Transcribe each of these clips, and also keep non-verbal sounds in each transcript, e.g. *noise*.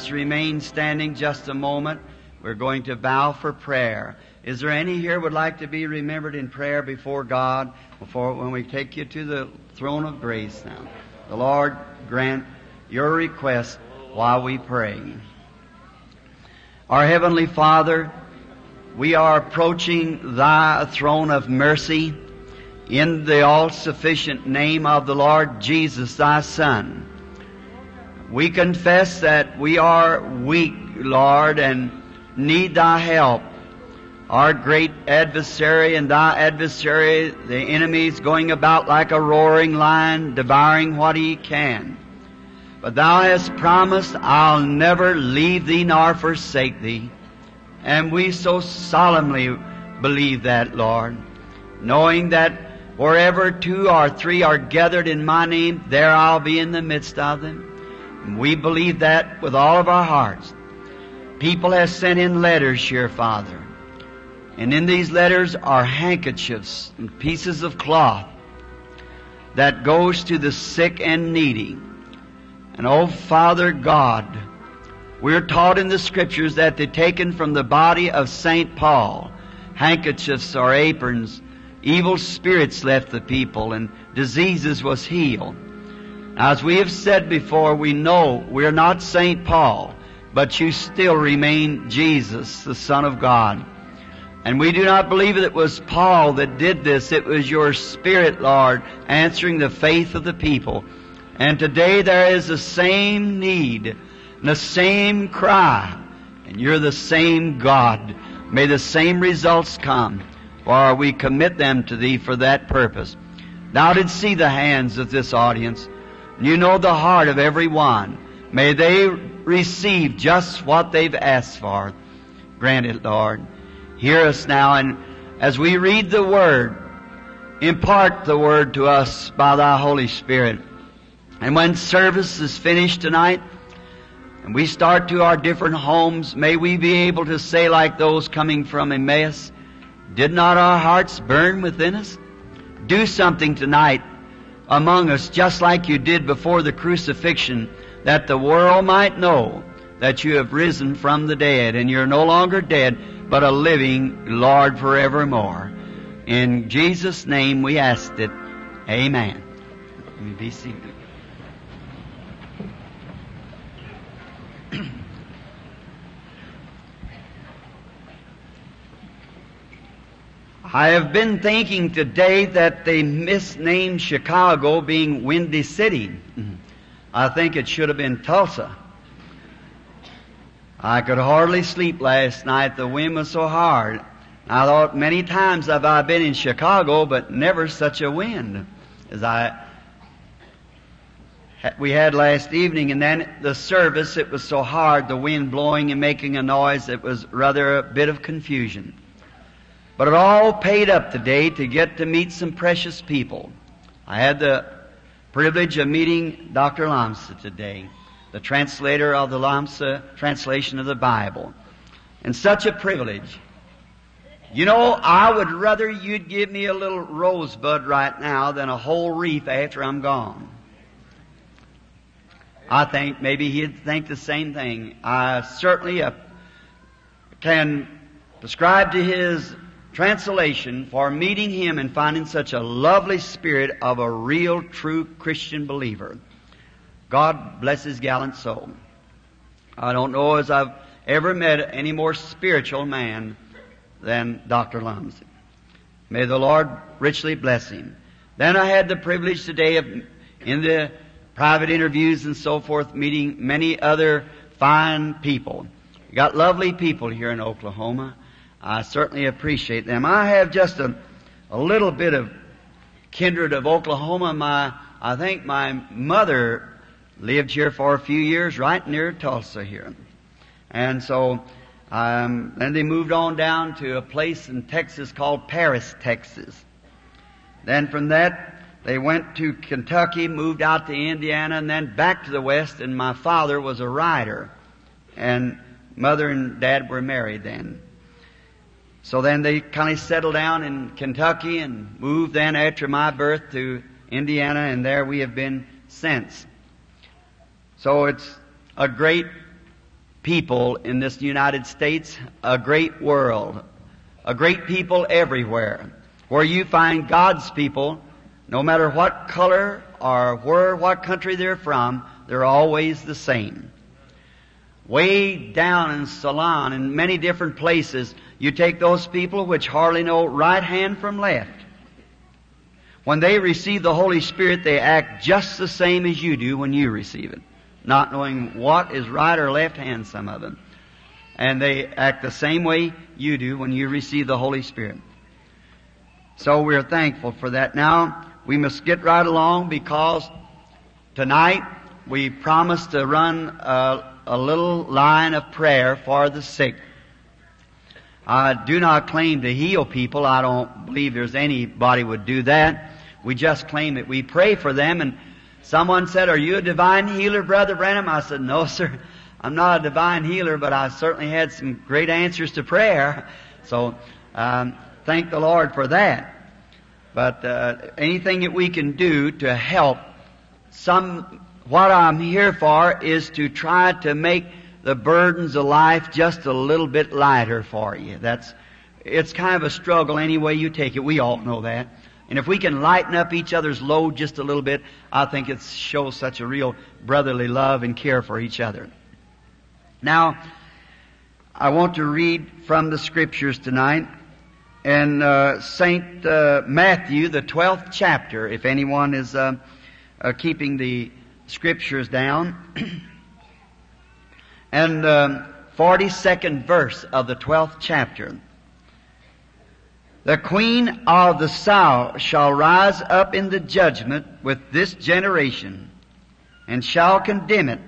Us remain standing just a moment. We're going to bow for prayer. Is there any here would like to be remembered in prayer before God before when we take you to the throne of grace now? The Lord grant your request while we pray. Our Heavenly Father, we are approaching Thy throne of mercy in the all-sufficient name of the Lord Jesus, Thy Son. We confess that we are weak, Lord, and need Thy help. Our great adversary and Thy adversary, the enemy, is going about like a roaring lion, devouring what he can. But Thou hast promised, I'll never leave Thee nor forsake Thee. And we so solemnly believe that, Lord, knowing that wherever two or three are gathered in my name, there I'll be in the midst of them. And we believe that with all of our hearts. People have sent in letters here, Father. And in these letters are handkerchiefs and pieces of cloth that goes to the sick and needy. And oh, Father God, we're taught in the scriptures that they're taken from the body of St. Paul. Handkerchiefs or aprons. Evil spirits left the people and diseases was healed. As we have said before, we know we're not St. Paul, but you still remain Jesus, the Son of God. And we do not believe that it was Paul that did this. It was your Spirit, Lord, answering the faith of the people. And today there is the same need the same cry. And you're the same God. May the same results come, for we commit them to Thee for that purpose. Thou did see the hands of this audience. You know the heart of every one. May they receive just what they've asked for. Grant it, Lord. Hear us now, and as we read the Word, impart the Word to us by Thy Holy Spirit. And when service is finished tonight, and we start to our different homes, may we be able to say like those coming from Emmaus, did not our hearts burn within us? Do something tonight among us just like you did before the crucifixion, that the world might know that you have risen from the dead and you're no longer dead, but a living Lord forevermore. In Jesus' name we ask it. Amen. Let me be seated. I have been thinking today that they misnamed Chicago being Windy City. I think it should have been Tulsa. I could hardly sleep last night. The wind was so hard. I thought many times have I been in Chicago, but never such a wind as I we had last evening. And then the service, it was so hard, the wind blowing and making a noise, it was rather a bit of confusion. But it all paid up today to get to meet some precious people. I had the privilege of meeting Dr. Lamsa today, the translator of the Lamsa translation of the Bible. And such a privilege. You know, I would rather you'd give me a little rosebud right now than a whole wreath after I'm gone. I think maybe he'd think the same thing. I certainly uh, can prescribe to his translation for meeting him and finding such a lovely spirit of a real, true Christian believer. God bless his gallant soul. I don't know as I've ever met any more spiritual man than Dr. Lamsa. May the Lord richly bless him. Then I had the privilege today of, in the private interviews and so forth, meeting many other fine people. We got lovely people here in Oklahoma. I certainly appreciate them. I have just a, a little bit of kindred of Oklahoma. My, I think my mother lived here for a few years right near Tulsa here. And so, um, then they moved on down to a place in Texas called Paris, Texas. Then from that, they went to Kentucky, moved out to Indiana, and then back to the West, and my father was a writer. And mother and dad were married then. So then they kind of settled down in Kentucky and moved then after my birth to Indiana, and there we have been since. So it's a great people in this United States, a great world, a great people everywhere, where you find God's people, no matter what color or where, what country they're from, they're always the same. Way down in Ceylon and many different places, you take those people which hardly know right hand from left. When they receive the Holy Spirit, they act just the same as you do when you receive it. Not knowing what is right or left hand, some of them. And they act the same way you do when you receive the Holy Spirit. So we're thankful for that. Now, we must get right along because tonight we promised to run a, a little line of prayer for the sick. I do not claim to heal people. I don't believe there's anybody would do that. We just claim that we pray for them. And someone said, "Are you a divine healer, Brother Branham?" I said, "No, *laughs* sir. I'm not a divine healer, but I certainly had some great answers to prayer. So um, thank the Lord for that. But uh, anything that we can do to help some, what I'm here for is to try to make the burdens of life just a little bit lighter for you. That's, it's kind of a struggle any way you take it. We all know that. And if we can lighten up each other's load just a little bit, I think it shows such a real brotherly love and care for each other. Now, I want to read from the scriptures tonight in uh, St. Uh, Matthew, the 12th chapter, if anyone is uh, uh keeping the scriptures down. *clears throat* and um, 42nd verse of the 12th chapter. The queen of the south shall rise up in the judgment with this generation and shall condemn it.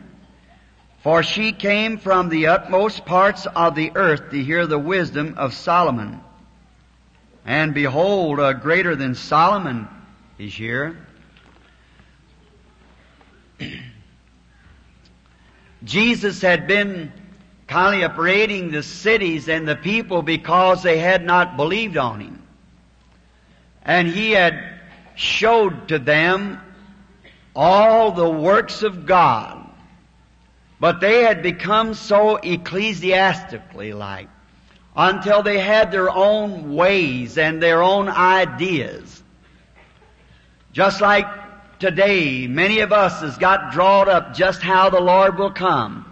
For she came from the utmost parts of the earth to hear the wisdom of Solomon. And behold, a greater than Solomon is here. Jesus had been kindly upbraiding the cities and the people because they had not believed on Him. And He had showed to them all the works of God. But they had become so ecclesiastically like until they had their own ways and their own ideas. Just like today, many of us has got drawn up just how the Lord will come.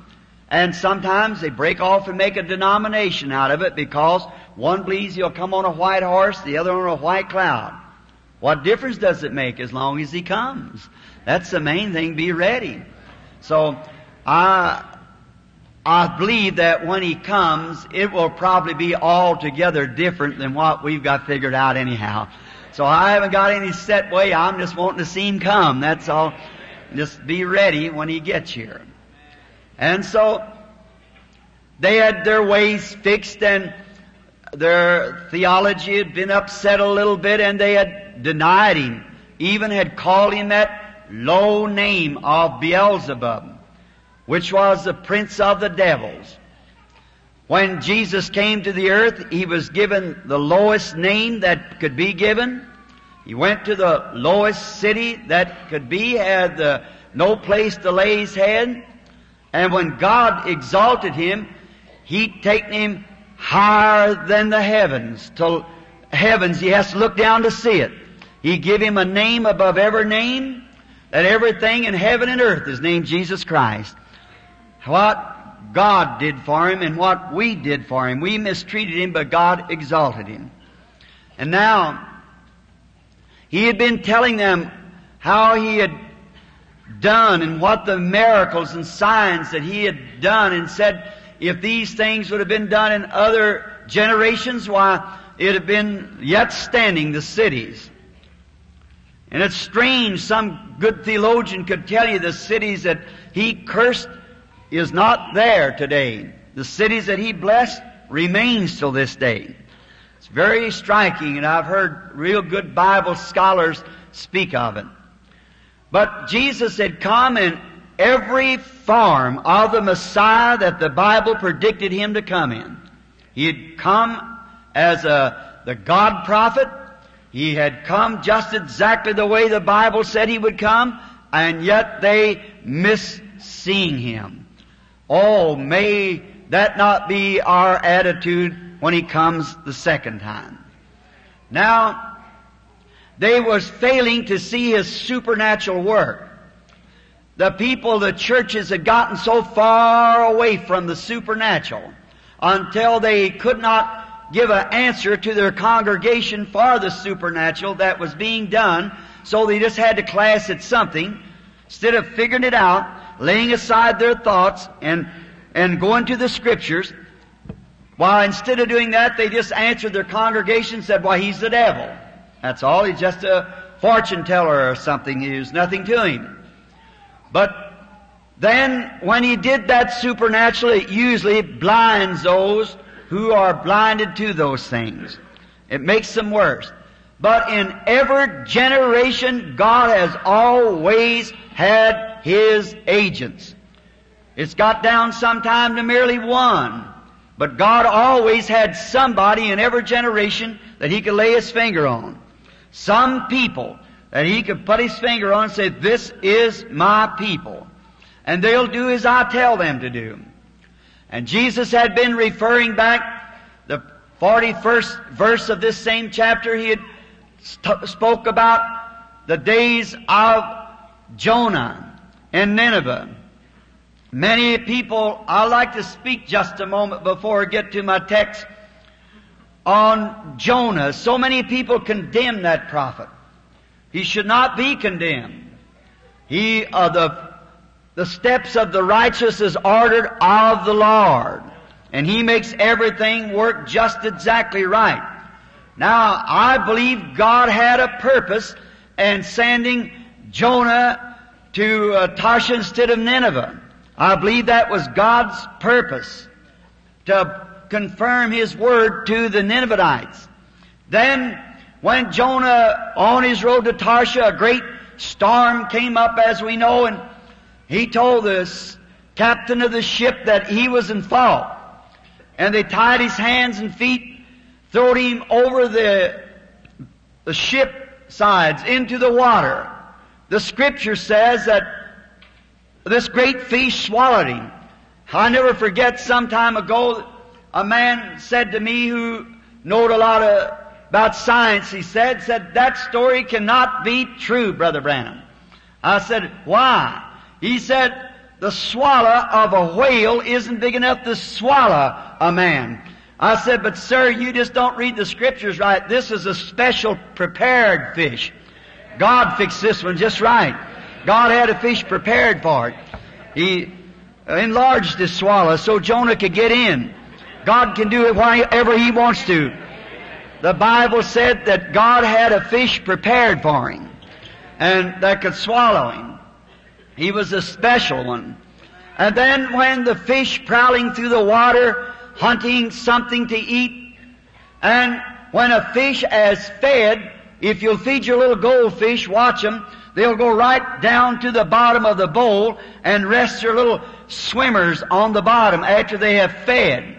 And sometimes they break off and make a denomination out of it because one believes he'll come on a white horse, the other on a white cloud. What difference does it make as long as he comes? That's the main thing, be ready. So, I, I believe that when he comes, it will probably be altogether different than what we've got figured out anyhow. So I haven't got any set way. I'm just wanting to see him come. That's all. Just be ready when he gets here. And so they had their ways fixed and their theology had been upset a little bit and they had denied him. Even had called him that low name of Beelzebub which was the prince of the devils. When Jesus came to the earth, he was given the lowest name that could be given. He went to the lowest city that could be, had the, no place to lay his head. And when God exalted him, he'd taken him higher than the heavens. To heavens, he has to look down to see it. He give him a name above every name, that everything in heaven and earth is named Jesus Christ what God did for him and what we did for him. We mistreated him, but God exalted him. And now, he had been telling them how he had done and what the miracles and signs that he had done and said, if these things would have been done in other generations, why, it had been yet standing, the cities. And it's strange, some good theologian could tell you the cities that he cursed is not there today. The cities that he blessed remains till this day. It's very striking, and I've heard real good Bible scholars speak of it. But Jesus had come in every form of the Messiah that the Bible predicted him to come in. He had come as a, the God prophet. He had come just exactly the way the Bible said he would come, and yet they miss seeing him. Oh, may that not be our attitude when He comes the second time. Now, they was failing to see His supernatural work. The people, the churches had gotten so far away from the supernatural until they could not give an answer to their congregation for the supernatural that was being done, so they just had to class it something instead of figuring it out, laying aside their thoughts and and going to the scriptures. Why, instead of doing that, they just answered their congregation said, why, he's the devil. That's all. He's just a fortune teller or something. There's nothing to him. But then, when he did that supernaturally, it usually blinds those who are blinded to those things. It makes them worse. But in every generation, God has always had His agents. It's got down sometime to merely one. But God always had somebody in every generation that He could lay His finger on. Some people that He could put His finger on and say, this is my people. And they'll do as I tell them to do. And Jesus had been referring back the 41st verse of this same chapter. He had st- spoke about the days of Jonah and Nineveh. Many people, I'd like to speak just a moment before I get to my text on Jonah. So many people condemn that prophet. He should not be condemned. He, uh, the, the steps of the righteous is ordered of the Lord. And He makes everything work just exactly right. Now, I believe God had a purpose in sending Jonah to uh, Tarshish instead of Nineveh. I believe that was God's purpose to confirm His word to the Ninevites. Then, when Jonah, on his road to Tarshish, a great storm came up, as we know, and he told the captain of the ship that he was in fault. And they tied his hands and feet, throwed him over the, the ship sides into the water. The scripture says that this great fish swallowed him. I never forget some time ago, a man said to me who knowed a lot of, about science, he said, said, that story cannot be true, Brother Branham. I said, why? He said, the swallow of a whale isn't big enough to swallow a man. I said, but sir, you just don't read the scriptures right. This is a special prepared fish. God fixed this one just right. God had a fish prepared for it. He enlarged his swallow so Jonah could get in. God can do it whenever He wants to. The Bible said that God had a fish prepared for him and that could swallow him. He was a special one. And then when the fish prowling through the water, hunting something to eat, and when a fish is fed, if you'll feed your little goldfish, watch them, they'll go right down to the bottom of the bowl and rest their little swimmers on the bottom after they have fed.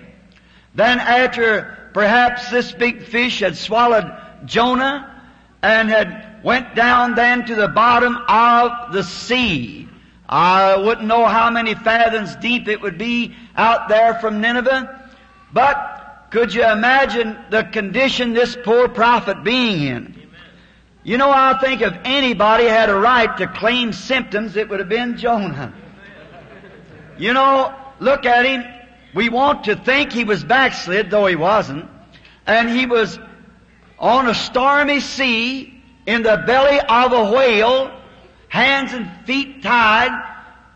Then after perhaps this big fish had swallowed Jonah and had went down then to the bottom of the sea. I wouldn't know how many fathoms deep it would be out there from Nineveh, but could you imagine the condition this poor prophet being in? You know, I think if anybody had a right to claim symptoms, it would have been Jonah. You know, look at him. We want to think he was backslid, though he wasn't. And he was on a stormy sea in the belly of a whale, hands and feet tied,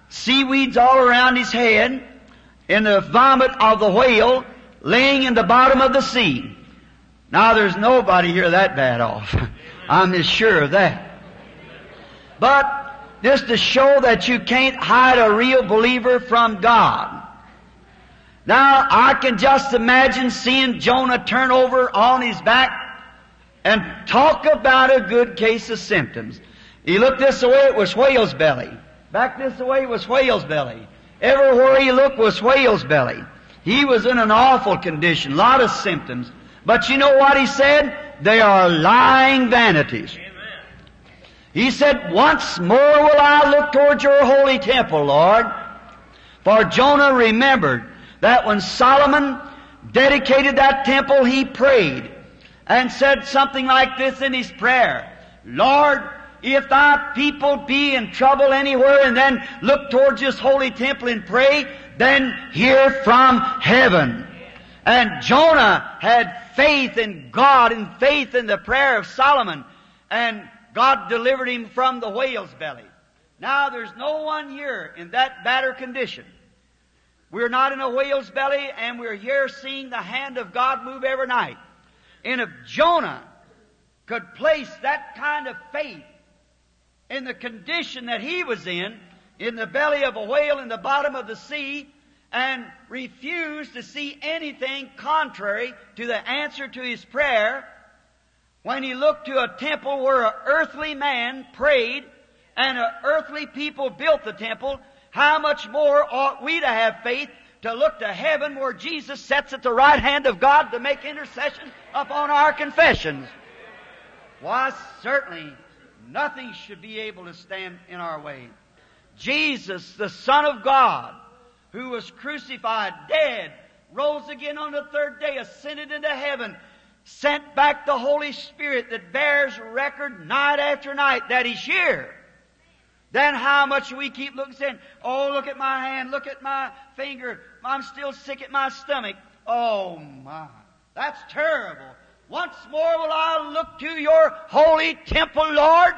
seaweeds all around his head, in the vomit of the whale, laying in the bottom of the sea. Now there's nobody here that bad off. *laughs* I'm as sure of that. But just to show that you can't hide a real believer from God. Now I can just imagine seeing Jonah turn over on his back and talk about a good case of symptoms. He looked this way, it was whale's belly. Back this way it was whale's belly. Everywhere he looked was whale's belly. He was in an awful condition, a lot of symptoms. But you know what he said? They are lying vanities. He said, Once more will I look towards your holy temple, Lord. For Jonah remembered that when Solomon dedicated that temple, he prayed and said something like this in his prayer. Lord, if thy people be in trouble anywhere and then look towards this holy temple and pray, then hear from heaven. And Jonah had faith in God and faith in the prayer of Solomon. And God delivered him from the whale's belly. Now there's no one here in that battered condition. We're not in a whale's belly and we're here seeing the hand of God move every night. And if Jonah could place that kind of faith in the condition that he was in, in the belly of a whale in the bottom of the sea, and refused to see anything contrary to the answer to his prayer, when he looked to a temple where an earthly man prayed and an earthly people built the temple, how much more ought we to have faith to look to heaven where Jesus sits at the right hand of God to make intercession upon our confessions? Why, certainly, nothing should be able to stand in our way. Jesus, the Son of God, who was crucified, dead, rose again on the third day, ascended into heaven, sent back the Holy Spirit that bears record night after night that He's here. Then how much we keep looking saying, oh, look at my hand, look at my finger, I'm still sick at my stomach. Oh my, that's terrible. Once more will I look to your holy temple, Lord,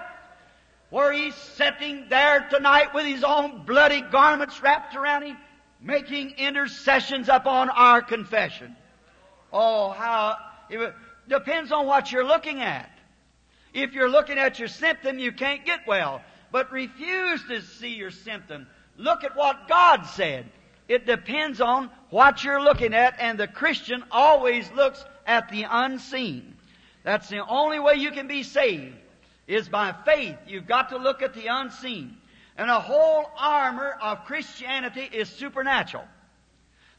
where he's sitting there tonight with his own bloody garments wrapped around him, making intercessions upon our confession. Oh, how, it depends on what you're looking at. If you're looking at your symptom, you can't get well. But refuse to see your symptom. Look at what God said. It depends on what you're looking at, and the Christian always looks at the unseen. That's the only way you can be saved, is by faith. You've got to look at the unseen. And the whole armor of Christianity is supernatural.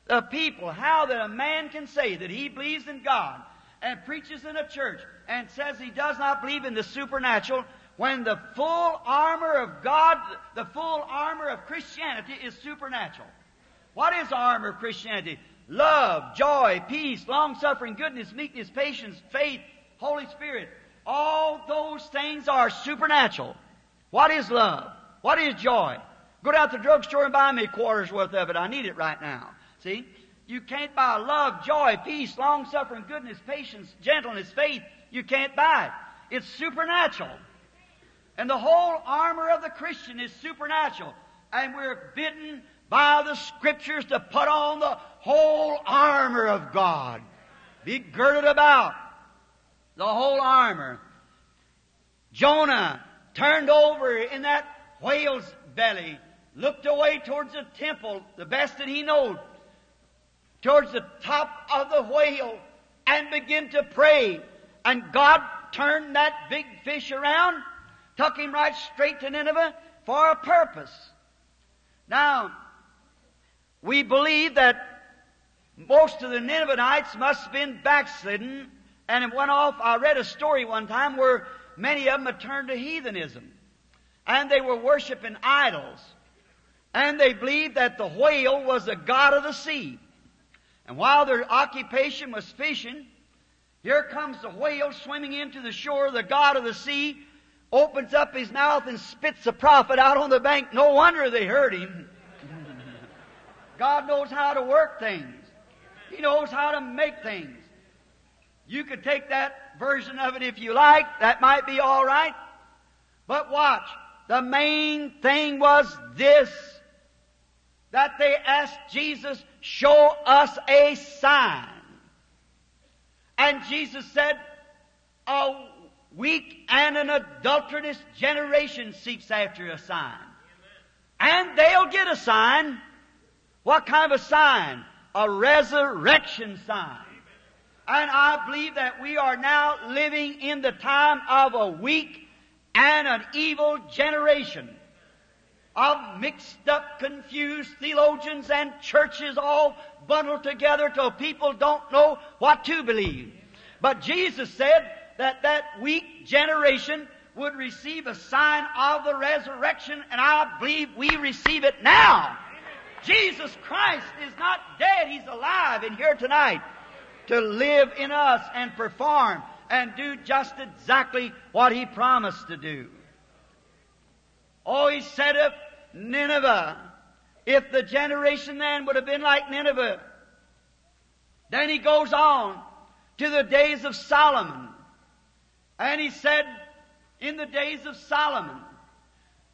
The people, how that a man can say that he believes in God and preaches in a church and says he does not believe in the supernatural when the full armor of God, the full armor of Christianity is supernatural. What is armor of Christianity? Love, joy, peace, long suffering, goodness, meekness, patience, faith, Holy Spirit. All those things are supernatural. What is love? What is joy? Go down to the drugstore and buy me a quarter's worth of it. I need it right now. See? You can't buy love, joy, peace, long suffering, goodness, patience, gentleness, faith. You can't buy it. It's supernatural. And the whole armor of the Christian is supernatural. And we're bidden by the Scriptures to put on the whole armor of God. Be girded about. The whole armor. Jonah turned over in that whale's belly, looked away towards the temple, the best that he knows, towards the top of the whale, and began to pray. And God turned that big fish around, took him right straight to Nineveh for a purpose. Now, we believe that most of the Ninevites must have been backslidden, and it went off. I read a story one time where many of them had turned to heathenism, and they were worshiping idols, and they believed that the whale was the god of the sea. And while their occupation was fishing, here comes the whale swimming into the shore, the god of the sea, opens up his mouth and spits the prophet out on the bank. No wonder they heard him. *laughs* God knows how to work things. He knows how to make things. You could take that version of it if you like. That might be all right. But watch. The main thing was this. That they asked Jesus, show us a sign. And Jesus said, a weak and an adulterous generation seeks after a sign. And they'll get a sign. What kind of a sign? A resurrection sign. And I believe that we are now living in the time of a weak and an evil generation of mixed up, confused theologians and churches all bundled together till people don't know what to believe. But Jesus said that that weak generation would receive a sign of the resurrection, and I believe we receive it now. Jesus Christ is not dead. He's alive and here tonight to live in us and perform and do just exactly what He promised to do. Oh, He said of Nineveh, if the generation then would have been like Nineveh, then He goes on to the days of Solomon. And He said, in the days of Solomon,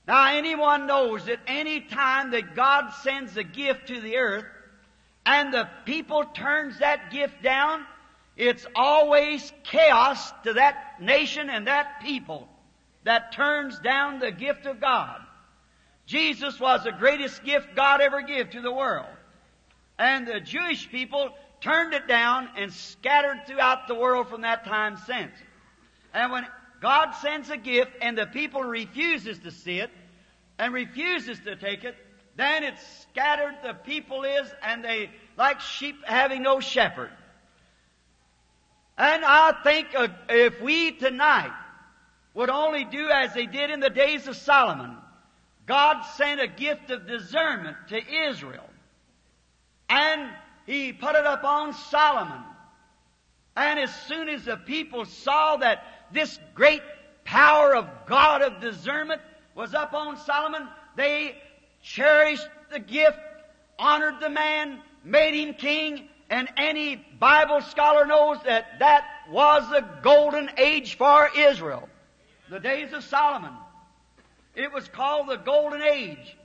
now anyone knows that any time that God sends a gift to the earth and the people turns that gift down, it's always chaos to that nation and that people that turns down the gift of God. Jesus was the greatest gift God ever gave to the world. And the Jewish people turned it down and scattered throughout the world from that time since. And when God sends a gift and the people refuses to see it and refuses to take it, then it's scattered the people is and they like sheep having no shepherd. And I think uh, if we tonight would only do as they did in the days of Solomon, God sent a gift of discernment to Israel. And He put it upon Solomon. And as soon as the people saw that this great power of God of discernment was upon Solomon, they cherished the gift, honored the man, made him king, and any Bible scholar knows that that was the golden age for Israel. The days of Solomon. It was called the golden age.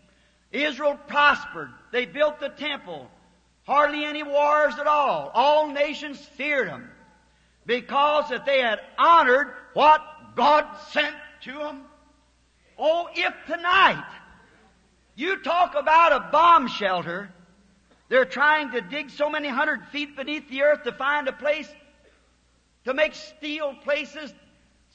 Israel prospered. They built the temple. Hardly any wars at all. All nations feared them because that they had honored what God sent to them. Oh, if tonight you talk about a bomb shelter they're trying to dig so many hundred feet beneath the earth to find a place to make steel places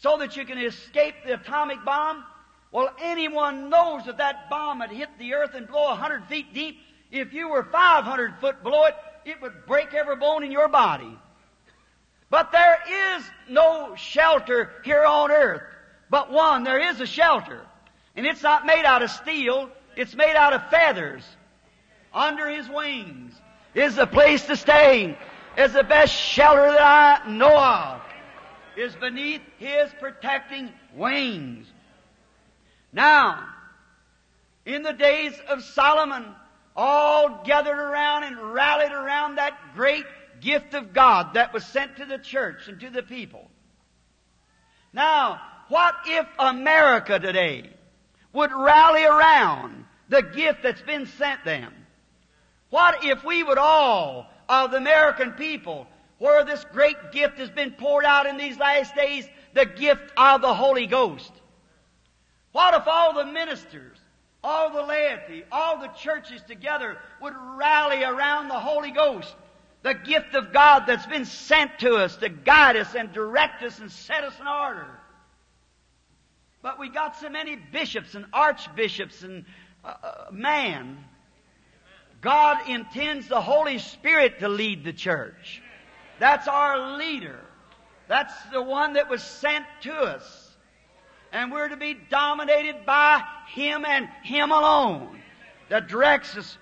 so that you can escape the atomic bomb. Well, anyone knows that that bomb had hit the earth and blow a hundred feet deep. If you were 500 foot below it, it would break every bone in your body. But there is no shelter here on earth. But one, there is a shelter. And it's not made out of steel, it's made out of feathers under His wings is the place to stay, is the best shelter that I know of, is beneath His protecting wings. Now, in the days of Solomon, all gathered around and rallied around that great gift of God that was sent to the church and to the people. Now, what if America today would rally around the gift that's been sent them? What if we would all, of the American people, where this great gift has been poured out in these last days, the gift of the Holy Ghost? What if all the ministers, all the laity, all the churches together would rally around the Holy Ghost, the gift of God that's been sent to us to guide us and direct us and set us in order? But we got so many bishops and archbishops and uh, uh man God intends the Holy Spirit to lead the church. That's our leader. That's the one that was sent to us. And we're to be dominated by Him and Him alone that directs us.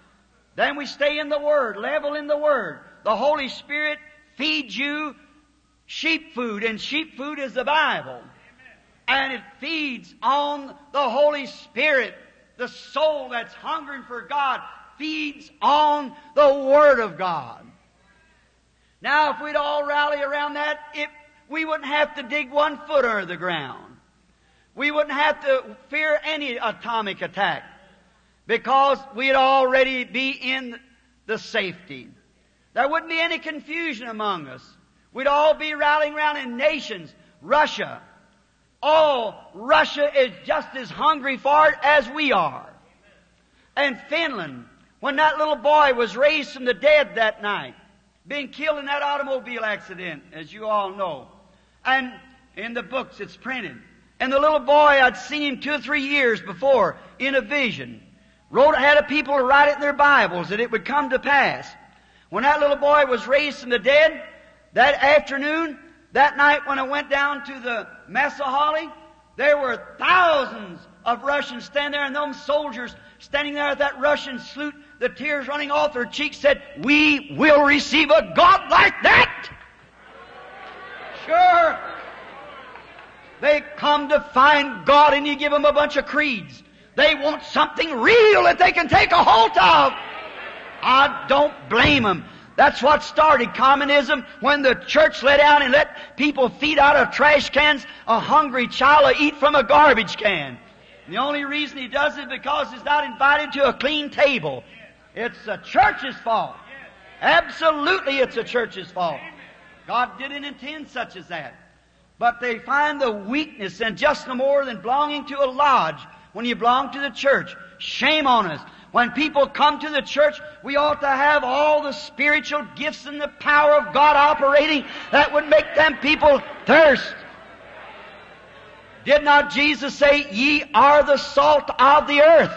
Then we stay in the Word, level in the Word. The Holy Spirit feeds you sheep food, and sheep food is the Bible. And it feeds on the Holy Spirit, the soul that's hungering for God feeds on the Word of God. Now, if we'd all rally around that, it, we wouldn't have to dig one foot under the ground. We wouldn't have to fear any atomic attack because we'd already be in the safety. There wouldn't be any confusion among us. We'd all be rallying around in nations. Russia. Oh, Russia is just as hungry for it as we are. And Finland when that little boy was raised from the dead that night, being killed in that automobile accident, as you all know. And in the books it's printed. And the little boy, I'd seen him two or three years before in a vision. Wrote, had a people to write it in their Bibles that it would come to pass. When that little boy was raised from the dead, that afternoon, that night when I went down to the Messuhalli, there were thousands of Russians standing there and those soldiers standing there at that Russian salute, the tears running off their cheeks said, we will receive a God like that. Sure. They come to find God and you give them a bunch of creeds. They want something real that they can take a hold of. I don't blame them. That's what started communism when the church let down and let people feed out of trash cans. A hungry child will eat from a garbage can. And the only reason he does it because he's not invited to a clean table. It's the church's fault. Absolutely it's the church's fault. God didn't intend such as that. But they find the weakness and just no more than belonging to a lodge when you belong to the church. Shame on us. When people come to the church, we ought to have all the spiritual gifts and the power of God operating that would make them people thirst. Did not Jesus say, ye are the salt of the earth?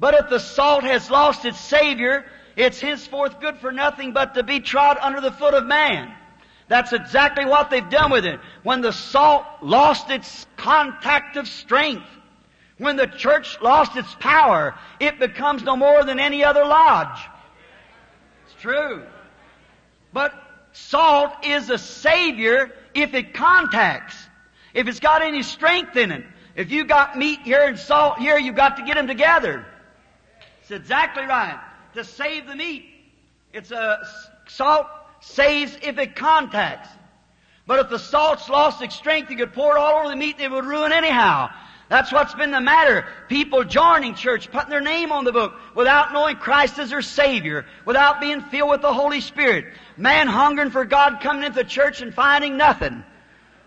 But if the salt has lost its Savior, it's henceforth good for nothing but to be trod under the foot of man. That's exactly what they've done with it. When the salt lost its contact of strength, when the church lost its power, it becomes no more than any other lodge. It's true. But salt is a savior if it contacts. If it's got any strength in it. If you got meat here and salt here, you've got to get them together. It's exactly right. To save the meat. It's a salt saves if it contacts. But if the salt's lost its strength, you could pour it all over the meat and it would ruin anyhow. That's what's been the matter. People joining church, putting their name on the book, without knowing Christ as their Savior, without being filled with the Holy Spirit. Man hungering for God coming into church and finding nothing.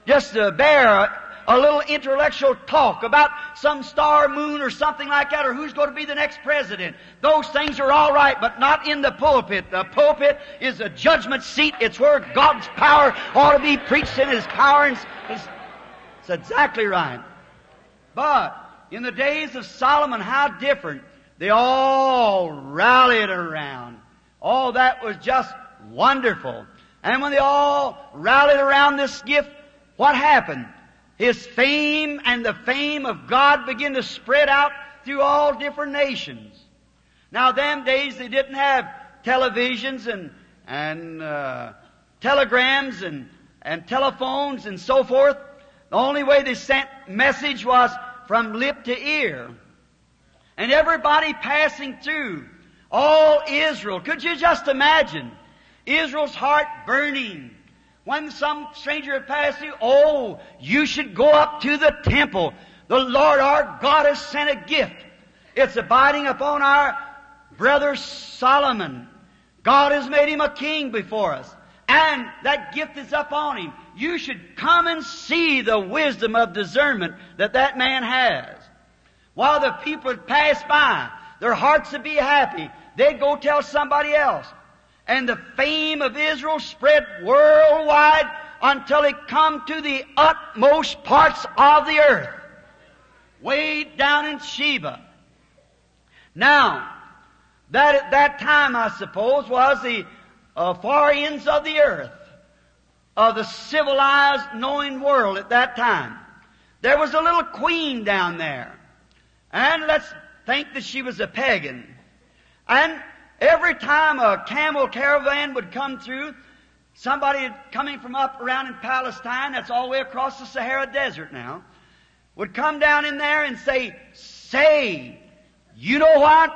Just to bear a little intellectual talk about some star moon or something like that, or who's going to be the next president. Those things are all right, but not in the pulpit. The pulpit is a judgment seat. It's where God's power ought to be preached in His power. And it's, it's exactly right. But in the days of Solomon, how different. They all rallied around. All that was just wonderful. And when they all rallied around this gift, what happened? His fame and the fame of God began to spread out through all different nations. Now, them days they didn't have televisions and and uh, telegrams and and telephones and so forth. The only way they sent message was from lip to ear, and everybody passing through, all Israel. Could you just imagine Israel's heart burning? When some stranger had passed you, oh, you should go up to the temple. The Lord our God has sent a gift. It's abiding upon our brother Solomon. God has made him a king before us. And that gift is upon him. You should come and see the wisdom of discernment that that man has. While the people would pass by, their hearts would be happy. They'd go tell somebody else and the fame of Israel spread worldwide until it come to the utmost parts of the earth. Way down in Sheba. Now, that at that time, I suppose, was the uh, far ends of the earth, of the civilized, knowing world at that time. There was a little queen down there. And let's think that she was a pagan. And Every time a camel caravan would come through, somebody coming from up around in Palestine, that's all the way across the Sahara Desert now, would come down in there and say, say, you know what?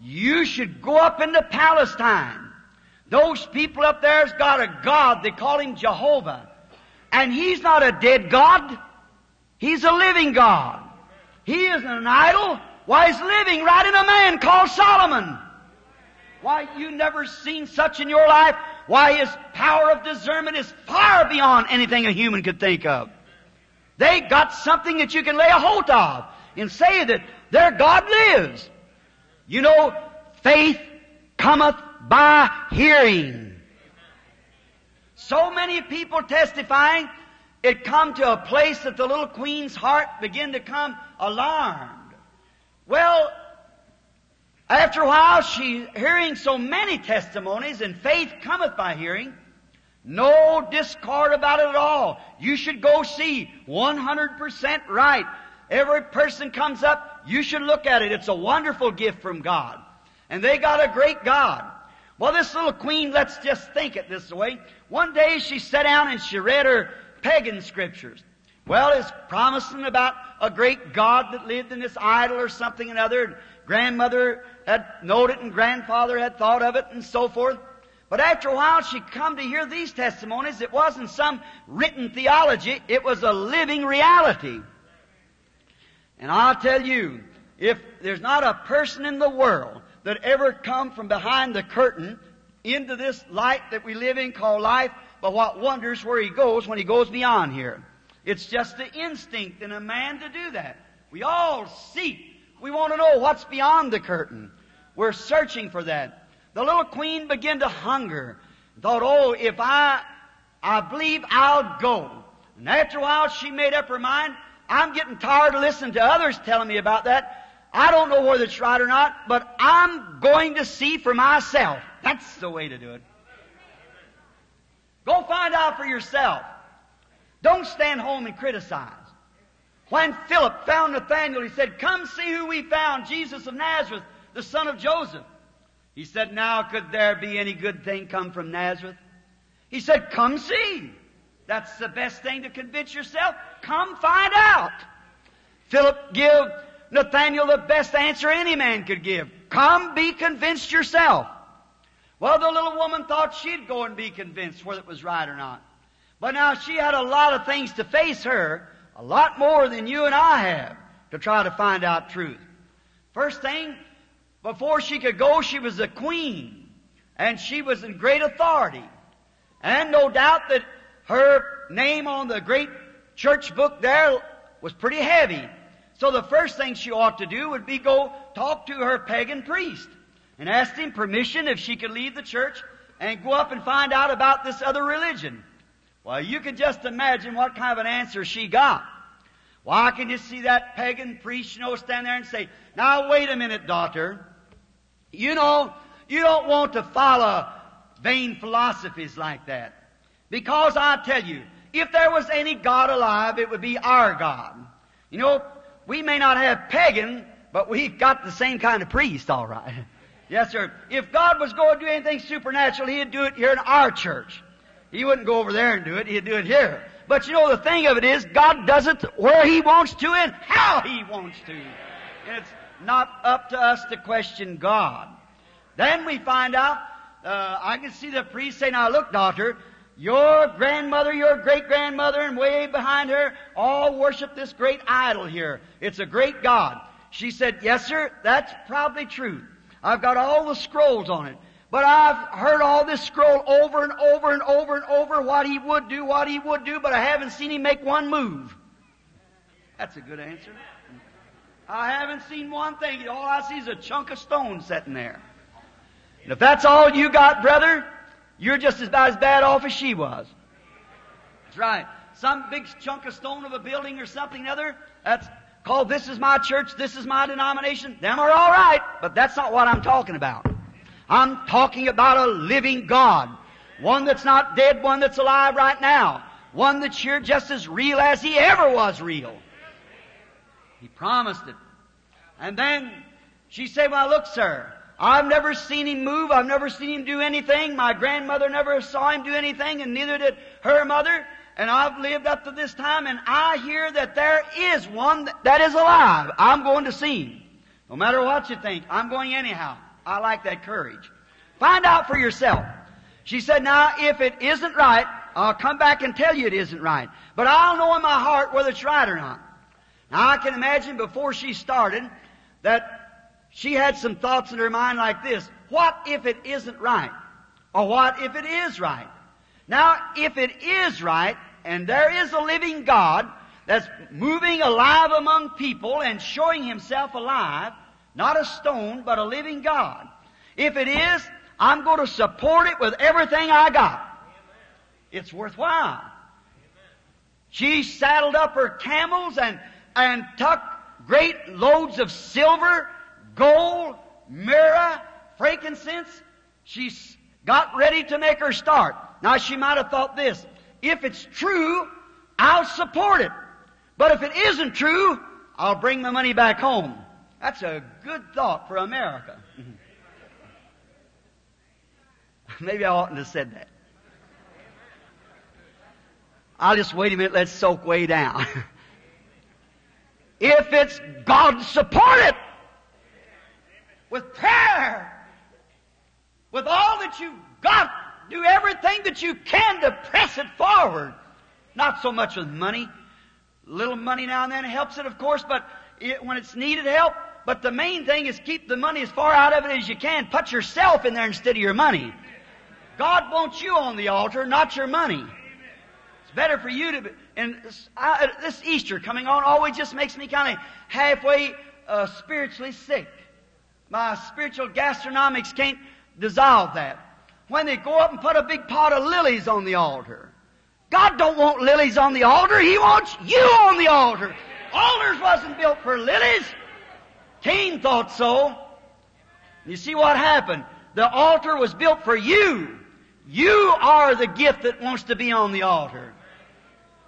You should go up into Palestine. Those people up there's got a God. They call him Jehovah. And he's not a dead God. He's a living God. He isn't an idol. Why, he's living right in a man called Solomon. Why, you never seen such in your life. Why, his power of discernment is far beyond anything a human could think of. They got something that you can lay a hold of and say that their God lives. You know, faith cometh by hearing. So many people testifying, it come to a place that the little queen's heart began to come alarmed. Well, after a while, she hearing so many testimonies, and faith cometh by hearing. No discord about it at all. You should go see 100% right. Every person comes up, you should look at it. It's a wonderful gift from God. And they got a great God. Well, this little queen, let's just think it this way. One day she sat down and she read her pagan scriptures. Well, it's promising about a great God that lived in this idol or something another. Grandmother had known it and grandfather had thought of it and so forth. But after a while she come to hear these testimonies. It wasn't some written theology. It was a living reality. And I'll tell you, if there's not a person in the world that ever come from behind the curtain into this light that we live in called life, but what wonders where he goes when he goes beyond here. It's just the instinct in a man to do that. We all seek. We want to know what's beyond the curtain. We're searching for that. The little queen began to hunger. Thought, oh, if I, I believe I'll go. And after a while she made up her mind, I'm getting tired of listening to others telling me about that. I don't know whether it's right or not, but I'm going to see for myself. That's the way to do it. Go find out for yourself. Don't stand home and criticize. When Philip found Nathanael, he said, Come see who we found, Jesus of Nazareth, the son of Joseph. He said, Now could there be any good thing come from Nazareth? He said, Come see. That's the best thing to convince yourself. Come find out. Philip give Nathanael the best answer any man could give. Come be convinced yourself. Well, the little woman thought she'd go and be convinced whether it was right or not. But now she had a lot of things to face her, a lot more than you and I have, to try to find out truth. First thing, before she could go, she was a queen, and she was in great authority. And no doubt that her name on the great church book there was pretty heavy. So the first thing she ought to do would be go talk to her pagan priest and ask him permission if she could leave the church and go up and find out about this other religion. Well, you can just imagine what kind of an answer she got. Well, can just see that pagan priest, you know, stand there and say, now wait a minute, daughter. You know, you don't want to follow vain philosophies like that. Because I tell you, if there was any God alive, it would be our God. You know, we may not have pagan, but we've got the same kind of priest, all right. *laughs* yes, sir. If God was going to do anything supernatural, He'd do it here in our church. He wouldn't go over there and do it. He'd do it here. But you know, the thing of it is, God does it where He wants to and how He wants to. And it's not up to us to question God. Then we find out, uh, I can see the priest say, now look, daughter, your grandmother, your great grandmother, and way behind her all worship this great idol here. It's a great God. She said, Yes, sir, that's probably true. I've got all the scrolls on it. But I've heard all this scroll over and over and over and over what he would do, what he would do, but I haven't seen him make one move. That's a good answer. I haven't seen one thing. All I see is a chunk of stone sitting there. And if that's all you got, brother, you're just about as bad off as she was. That's right. Some big chunk of stone of a building or something other, that's called this is my church, this is my denomination. Them are all right, but that's not what I'm talking about. I'm talking about a living God. One that's not dead, one that's alive right now. One that's here just as real as He ever was real. He promised it. And then she said, well look sir, I've never seen him move. I've never seen him do anything. My grandmother never saw him do anything, and neither did her mother. And I've lived up to this time, and I hear that there is one that is alive. I'm going to see him. No matter what you think, I'm going anyhow. I like that courage. Find out for yourself. She said, now, if it isn't right, I'll come back and tell you it isn't right. But I'll know in my heart whether it's right or not. Now, I can imagine before she started that she had some thoughts in her mind like this. What if it isn't right? Or what if it is right? Now, if it is right, and there is a living God that's moving alive among people and showing himself alive, not a stone, but a living God. If it is, I'm going to support it with everything I got. It's worthwhile. She saddled up her camels and, and took great loads of silver gold, myrrh, frankincense. She's got ready to make her start. Now she might have thought this, if it's true, I'll support it. But if it isn't true, I'll bring my money back home. That's a good thought for America. *laughs* Maybe I oughtn't have said that. I'll just wait a minute, let's soak way down. *laughs* if it's God supported with prayer, with all that you've got, do everything that you can to press it forward. Not so much with money. Little money now and then helps it, of course, but it, when it's needed help, but the main thing is keep the money as far out of it as you can. Put yourself in there instead of your money. God wants you on the altar, not your money. It's better for you to be, and I, this Easter coming on always just makes me kind of halfway uh, spiritually sick. My spiritual gastronomics can't dissolve that. When they go up and put a big pot of lilies on the altar. God don't want lilies on the altar. He wants you on the altar. Altars wasn't built for lilies. Cain thought so. You see what happened? The altar was built for you. You are the gift that wants to be on the altar.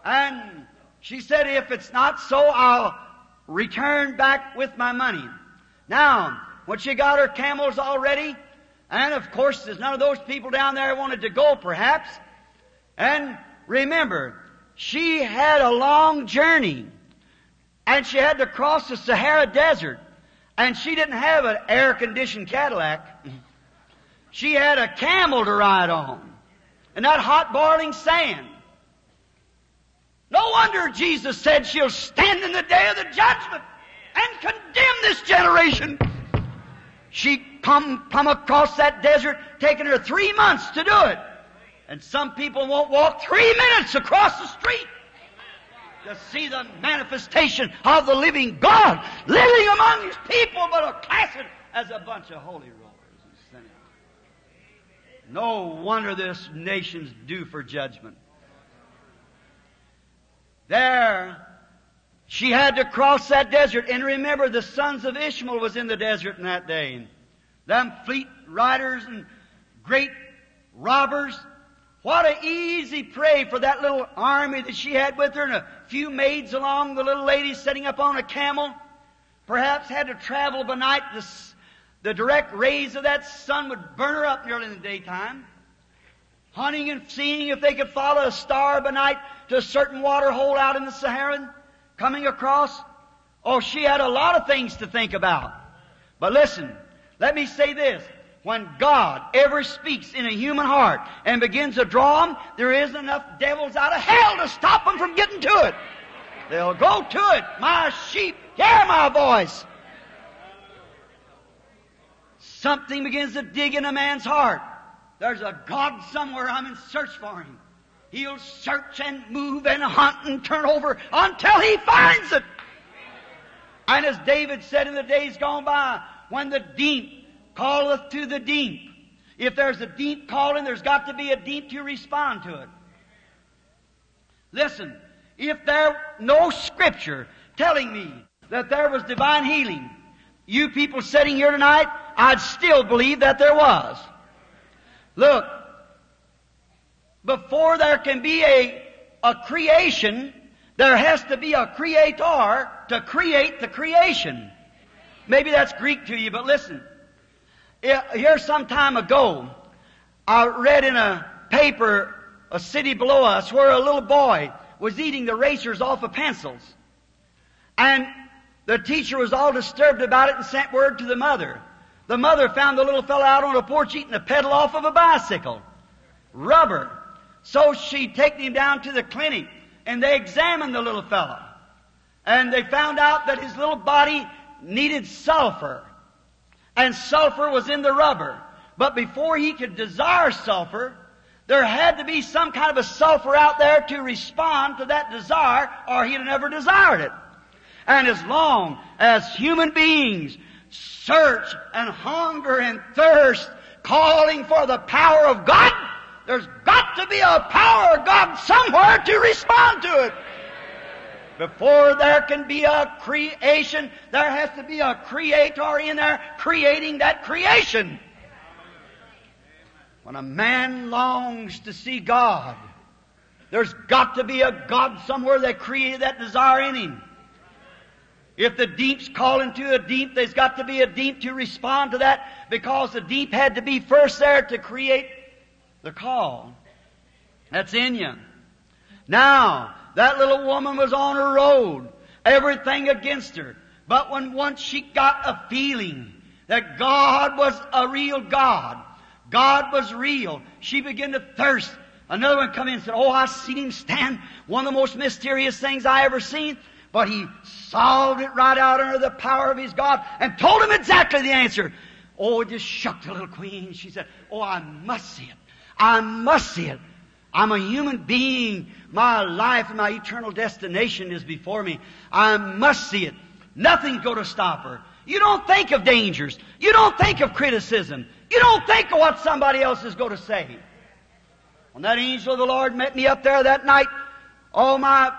And she said, if it's not so, I'll return back with my money. Now, when she got her camels all ready, and of course there's none of those people down there wanted to go perhaps, and remember, she had a long journey, and she had to cross the Sahara Desert, and she didn't have an air-conditioned Cadillac. She had a camel to ride on. And that hot boiling sand. No wonder Jesus said she'll stand in the day of the judgment and condemn this generation. She come, come across that desert, taking her three months to do it. And some people won't walk three minutes across the street to see the manifestation of the living God living among His people, but are classed as a bunch of holy rollers. And sinners. No wonder this nation's due for judgment. There, she had to cross that desert. And remember, the sons of Ishmael was in the desert in that day. And Them fleet riders and great robbers. What a easy prey for that little army that she had with her and a few maids along, the little lady sitting up on a camel. Perhaps had to travel by night to the direct rays of that sun would burn her up nearly in the daytime. Hunting and seeing if they could follow a star by night to a certain water hole out in the Sahara, coming across. Oh, she had a lot of things to think about. But listen, let me say this. When God ever speaks in a human heart and begins to draw them, there isn't enough devils out of hell to stop them from getting to it. They'll go to it. My sheep hear my voice. Something begins to dig in a man's heart. There's a God somewhere. I'm in search for him. He'll search and move and hunt and turn over until he finds it. And as David said in the days gone by, when the deep calleth to the deep, if there's a deep calling, there's got to be a deep to respond to it. Listen, if there no scripture telling me that there was divine healing, you people sitting here tonight, I'd still believe that there was. Look, before there can be a, a creation, there has to be a creator to create the creation. Maybe that's Greek to you, but listen. Here some time ago, I read in a paper, a city below us, where a little boy was eating the erasers off of pencils. And the teacher was all disturbed about it and sent word to the mother. The mother found the little fellow out on the porch eating a pedal off of a bicycle. Rubber. So she taken him down to the clinic and they examined the little fellow. And they found out that his little body needed sulfur. And sulfur was in the rubber. But before he could desire sulfur, there had to be some kind of a sulfur out there to respond to that desire or he'd never desired it. And as long as human beings search and hunger and thirst, calling for the power of God, there's got to be a power of God somewhere to respond to it. Before there can be a creation, there has to be a creator in there creating that creation. When a man longs to see God, there's got to be a God somewhere that created that desire in him. If the deep's calling to a deep, there's got to be a deep to respond to that because the deep had to be first there to create the call. That's in you. Now, that little woman was on her road. Everything against her. But when once she got a feeling that God was a real God, God was real, she began to thirst. Another one come in and said, Oh, I seen him stand. One of the most mysterious things I ever seen. But he solved it right out under the power of his God and told him exactly the answer. Oh, it just shook the little queen. She said, Oh, I must see it. I must see it. I'm a human being. My life and my eternal destination is before me. I must see it. Nothing's going to stop her. You don't think of dangers. You don't think of criticism. You don't think of what somebody else is going to say. When that angel of the Lord met me up there that night, all my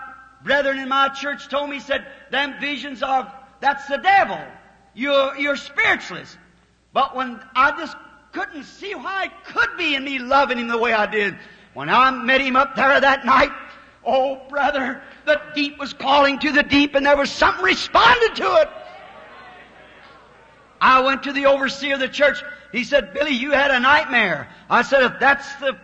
brethren in my church told me, said, them visions are, that's the devil. You're, you're spiritualist. But when I just couldn't see why it could be in me loving him the way I did, when I met him up there that night, oh brother, the deep was calling to the deep and there was something responded to it. I went to the overseer of the church. He said, Billy, you had a nightmare. I said, if that's the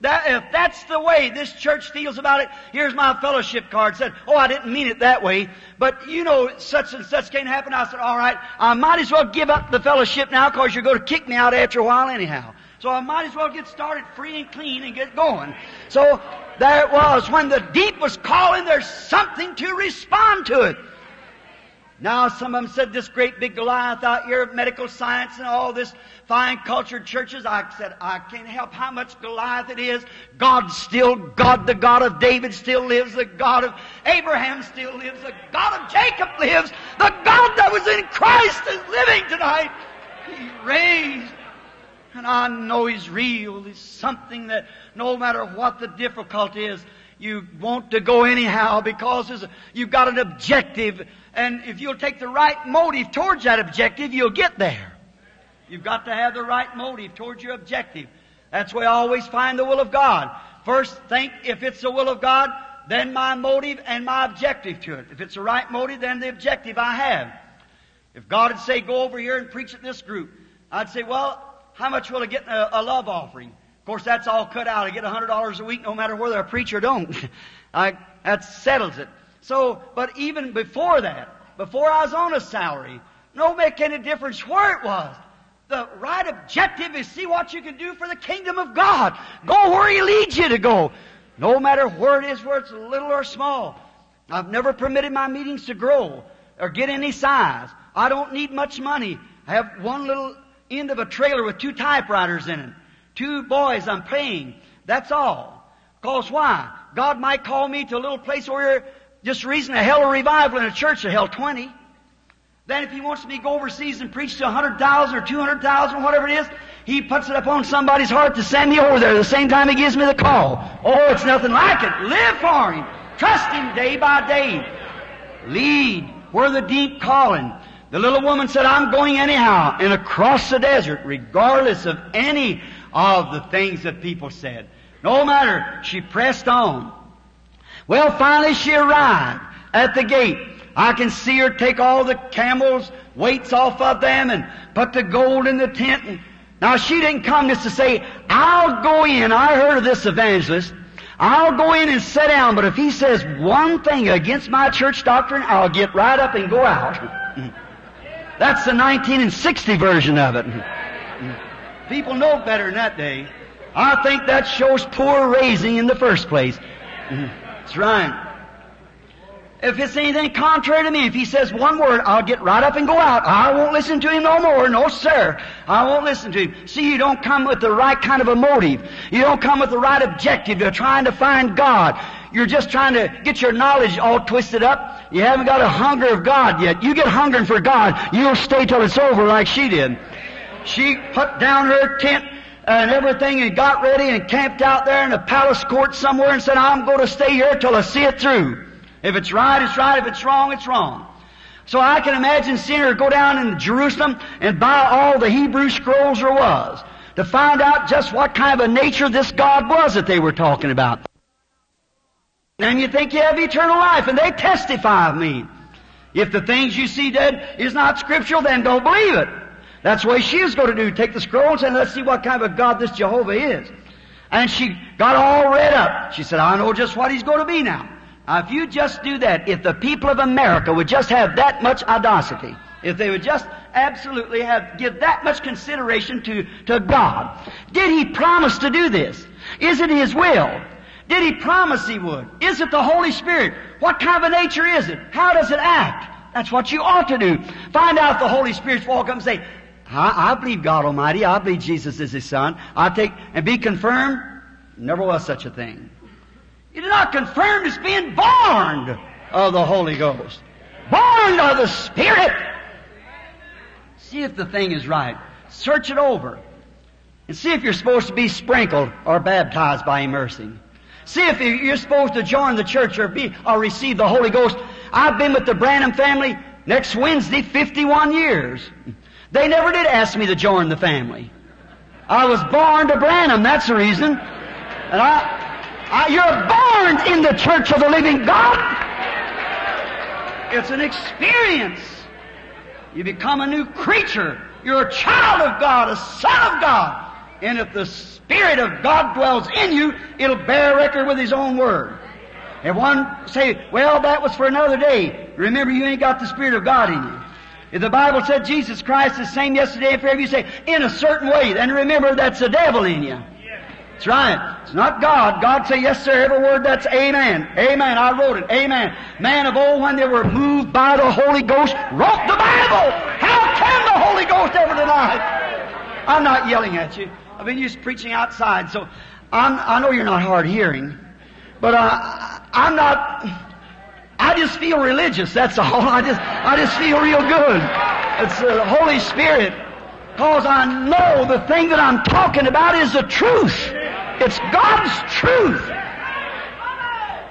that, if that's the way this church feels about it, here's my fellowship card. Said, oh, I didn't mean it that way, but you know, such and such can't happen. I said, all right, I might as well give up the fellowship now because you're going to kick me out after a while anyhow. So I might as well get started free and clean and get going. So there it was. When the deep was calling, there's something to respond to it. Now some of them said this great big Goliath out here of medical science and all this fine cultured churches. I said, I can't help how much Goliath it is. God still, God, the God of David still lives. The God of Abraham still lives. The God of Jacob lives. The God that was in Christ is living tonight. He raised. And I know He's real. He's something that no matter what the difficulty is, you want to go anyhow because you've got an objective and if you'll take the right motive towards that objective, you'll get there. You've got to have the right motive towards your objective. That's where I always find the will of God. First, think if it's the will of God, then my motive and my objective to it. If it's the right motive, then the objective I have. If God would say, go over here and preach at this group, I'd say, well, how much will I get in a, a love offering? Of course, that's all cut out. I get $100 a week no matter whether I preach or don't. *laughs* I, that settles it. So, but even before that, before I was on a salary, no make any difference where it was. The right objective is see what you can do for the kingdom of God. Go where He leads you to go. No matter where it is, where it's little or small. I've never permitted my meetings to grow or get any size. I don't need much money. I have one little end of a trailer with two typewriters in it. Two boys I'm paying. That's all. Cause why? God might call me to a little place where just recently, I held a revival in a church that held 20. Then if he wants me to go overseas and preach to 100,000 or 200,000, whatever it is, he puts it upon somebody's heart to send me over there the same time he gives me the call. Oh, it's nothing like it. Live for him. Trust him day by day. Lead where the deep calling. The little woman said, I'm going anyhow and across the desert, regardless of any of the things that people said. No matter, she pressed on. Well, finally she arrived at the gate. I can see her take all the camels' weights off of them and put the gold in the tent. And, now she didn't come just to say, I'll go in. I heard of this evangelist. I'll go in and sit down, but if he says one thing against my church doctrine, I'll get right up and go out. *laughs* That's the 1960 version of it. *laughs* People know better than that day. I think that shows poor raising in the first place. *laughs* That's right. If it's anything contrary to me, if he says one word, I'll get right up and go out. I won't listen to him no more. No, sir. I won't listen to him. See, you don't come with the right kind of a motive. You don't come with the right objective. You're trying to find God. You're just trying to get your knowledge all twisted up. You haven't got a hunger of God yet. You get hungering for God, you'll stay till it's over like she did. She put down her tent Uh, and everything and got ready and camped out there in a palace court somewhere and said, I'm going to stay here till I see it through. If it's right, it's right. If it's wrong, it's wrong. So I can imagine seeing her go down in Jerusalem and buy all the Hebrew scrolls there was to find out just what kind of a nature this God was that they were talking about. And you think you have eternal life, and they testify of me. If the things you see dead is not scriptural, then don't believe it. That's what she was going to do. Take the scroll and let's see what kind of a God this Jehovah is. And she got all read up. She said, I know just what he's going to be now. Now, if you just do that, if the people of America would just have that much audacity, if they would just absolutely have, give that much consideration to, to God, did He promise to do this? Is it His will? Did He promise He would? Is it the Holy Spirit? What kind of a nature is it? How does it act? That's what you ought to do. Find out the Holy Spirit's walk up and say, I, I believe God Almighty. I believe Jesus is His Son. I take, and be confirmed. Never was such a thing. You are not confirmed as being born of the Holy Ghost. Born of the Spirit. See if the thing is right. Search it over. And see if you're supposed to be sprinkled or baptized by immersing. See if you're supposed to join the church or be, or receive the Holy Ghost. I've been with the Branham family next Wednesday 51 years. They never did ask me to join the family. I was born to Branham, that's the reason. And I, I, you're born in the church of the living God. It's an experience. You become a new creature. You're a child of God, a son of God. And if the Spirit of God dwells in you, it'll bear record with His own word. If one say, well, that was for another day, remember you ain't got the Spirit of God in you. If the Bible said Jesus Christ is the same yesterday and forever, you say, in a certain way, then remember that's the devil in you. That's right. It's not God. God say, yes sir, every word that's amen. Amen. I wrote it. Amen. Man of old, when they were moved by the Holy Ghost, wrote the Bible. How can the Holy Ghost ever deny it? I'm not yelling at you. I've been used preaching outside, so I'm, i know you're not hard hearing, but I'm not, I just feel religious, that's all. *laughs* I just, I just feel real good. It's the Holy Spirit. Because I know the thing that I'm talking about is the truth. It's God's truth.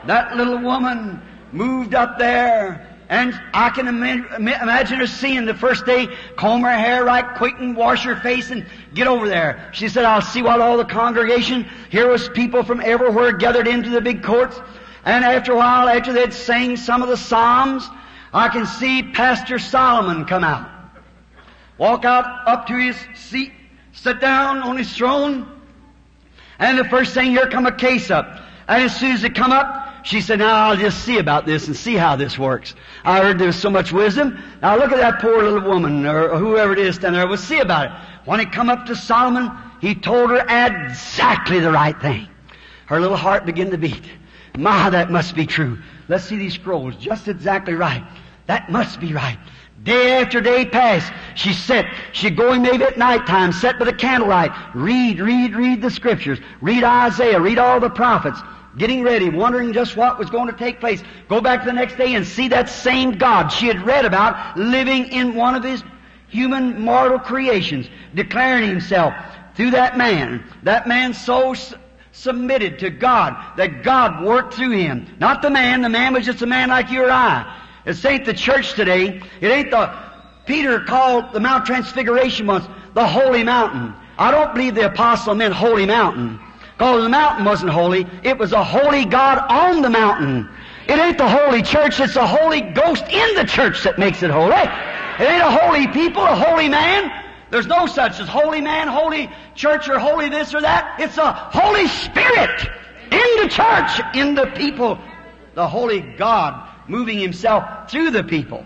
That little woman moved up there, and I can imagine her seeing the first day, comb her hair right quick and wash her face and get over there. She said, I'll see what all the congregation, here was people from everywhere gathered into the big courts, and after a while, after they'd sang some of the Psalms, I can see Pastor Solomon come out walk out up to his seat, sit down on his throne, and the first thing here come a case up. And as soon as it come up, she said, now I'll just see about this and see how this works. I heard there was so much wisdom. Now look at that poor little woman, or whoever it is standing there. We'll see about it. When it come up to Solomon, he told her exactly the right thing. Her little heart began to beat. My, that must be true. Let's see these scrolls. Just exactly right. That must be right. Day after day passed. She sat. She'd go in maybe at night time, sit by the candlelight, read, read, read the scriptures, read Isaiah, read all the prophets, getting ready, wondering just what was going to take place. Go back the next day and see that same God she had read about living in one of his human mortal creations, declaring himself through that man. That man so submitted to God that God worked through him. Not the man. The man was just a man like you or I. It ain't the church today. It ain't the, Peter called the Mount Transfiguration once the Holy Mountain. I don't believe the apostle meant Holy Mountain. Because the mountain wasn't holy. It was a holy God on the mountain. It ain't the holy church, it's the Holy Ghost in the church that makes it holy. It ain't a holy people, a holy man. There's no such as holy man, holy church, or holy this or that. It's a Holy Spirit in the church, in the people. The Holy God moving himself through the people.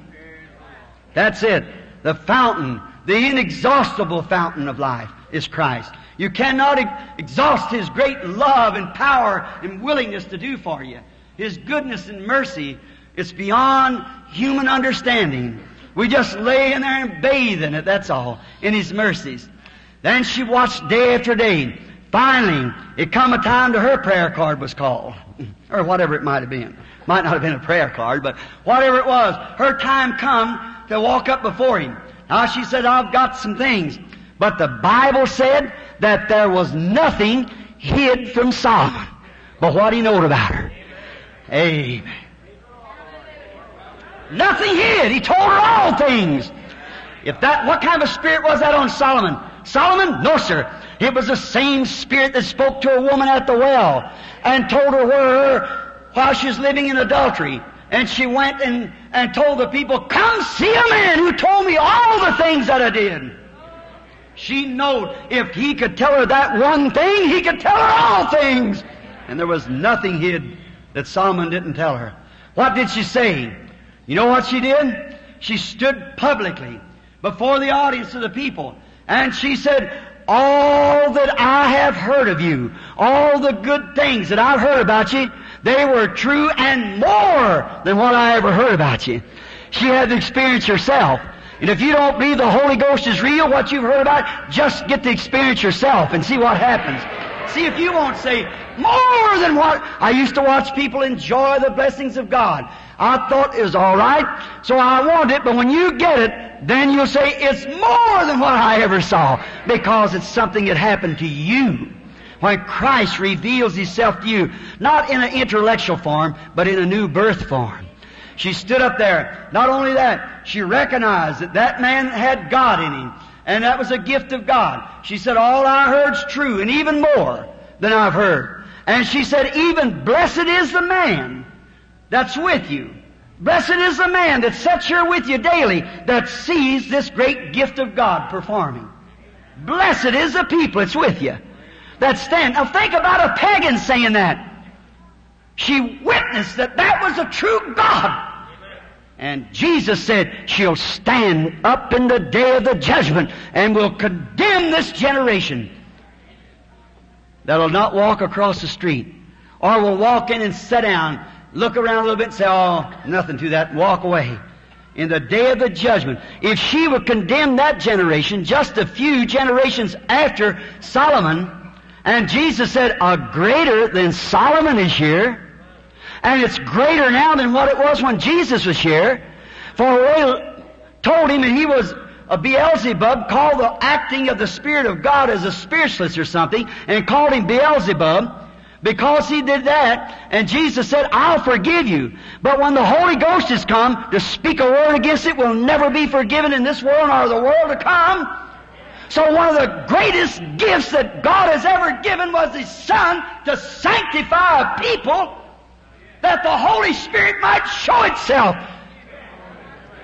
That's it. The fountain, the inexhaustible fountain of life is Christ. You cannot exhaust His great love and power and willingness to do for you. His goodness and mercy, it's beyond human understanding. We just lay in there and bathe in it, that's all, in His mercies. Then she watched day after day. Finally, it come a time to her prayer card was called. *laughs* Or whatever it might have been. Might not have been a prayer card, but whatever it was, her time come to walk up before him. Now she said, I've got some things. But the Bible said that there was nothing hid from Solomon. But what he knowed about her. Amen. Nothing hid. He told her all things. If that, what kind of a spirit was that on Solomon? Solomon? No, sir. It was the same spirit that spoke to a woman at the well and told her where her while she was living in adultery. And she went and and told the people, come see a man who told me all the things that I did. She knowed if he could tell her that one thing, he could tell her all things. And there was nothing hid that Solomon didn't tell her. What did she say? You know what she did? She stood publicly before the audience of the people and she said, all that I have heard of you, all the good things that I've heard about you, they were true and more than what I ever heard about you. She had the experience herself. And if you don't believe the Holy Ghost is real, what you've heard about, just get the experience yourself and see what happens. See if you won't say more than what I used to watch people enjoy the blessings of God. I thought it was alright, so I wanted it, but when you get it, then you'll say it's more than what I ever saw, because it's something that happened to you. When Christ reveals Himself to you, not in an intellectual form, but in a new birth form. She stood up there. Not only that, she recognized that that man had God in him. And that was a gift of God. She said, all I heard's true and even more than I've heard. And she said, even blessed is the man that's with you. Blessed is the man that sits here with you daily that sees this great gift of God performing. Blessed is the people that's with you that stand. Now think about a pagan saying that. She witnessed that that was a true God. And Jesus said, she'll stand up in the day of the judgment and will condemn this generation that'll not walk across the street or will walk in and sit down, look around a little bit and say, oh, nothing to that, and walk away. In the day of the judgment, if she would condemn that generation just a few generations after Solomon, and Jesus said, a greater than Solomon is here, and it's greater now than what it was when Jesus was here. For we told him that he was a Beelzebub, called the acting of the Spirit of God as a spiritualist or something, and called him Beelzebub. Because he did that, and Jesus said, I'll forgive you. But when the Holy Ghost has come to speak a word against it, will never be forgiven in this world nor the world to come. So one of the greatest gifts that God has ever given was His Son to sanctify a people that the Holy Spirit might show itself.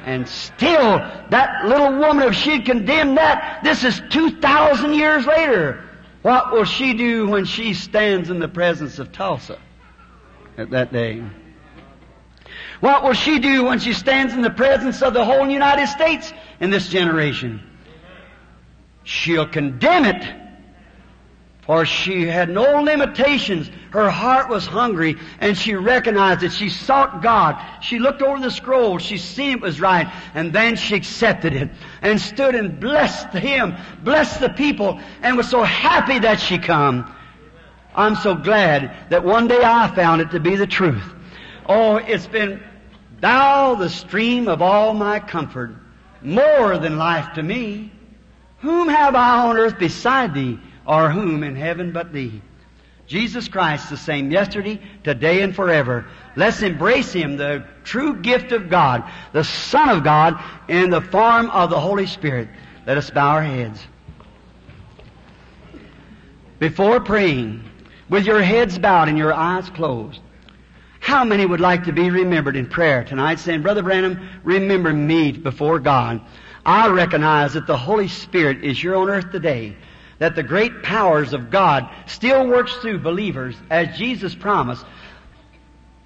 And still, that little woman, if she'd condemned that, this is 2,000 years later. What will she do when she stands in the presence of Tulsa at that day? What will she do when she stands in the presence of the whole United States in this generation? She'll condemn it for she had no limitations. Her heart was hungry and she recognized it. She sought God. She looked over the scroll. She seen it was right. And then she accepted it and stood and blessed Him, blessed the people, and was so happy that she come. I'm so glad that one day I found it to be the truth. Oh, it's been thou the stream of all my comfort, more than life to me. Whom have I on earth beside thee? Or whom in heaven but thee. Jesus Christ the same yesterday, today, and forever. Let's embrace Him, the true gift of God, the Son of God, in the form of the Holy Spirit. Let us bow our heads. Before praying, with your heads bowed and your eyes closed, how many would like to be remembered in prayer tonight, saying, Brother Branham, remember me before God. I recognize that the Holy Spirit is here on earth today that the great powers of God still works through believers as Jesus promised.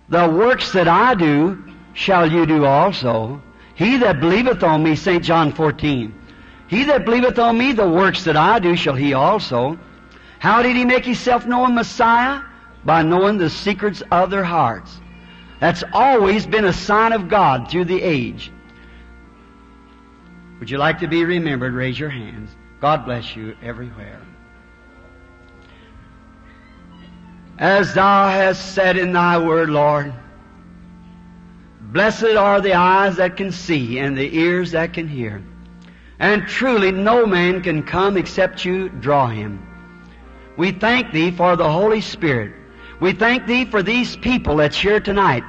The works that I do shall you do also. He that believeth on me, St. John 14. He that believeth on me, the works that I do shall he also. How did he make himself known Messiah? By knowing the secrets of their hearts. That's always been a sign of God through the age. Would you like to be remembered? Raise your hands. God bless you everywhere. As thou hast said in thy word, Lord, blessed are the eyes that can see and the ears that can hear. And truly no man can come except you draw him. We thank thee for the Holy Spirit. We thank thee for these people that's here tonight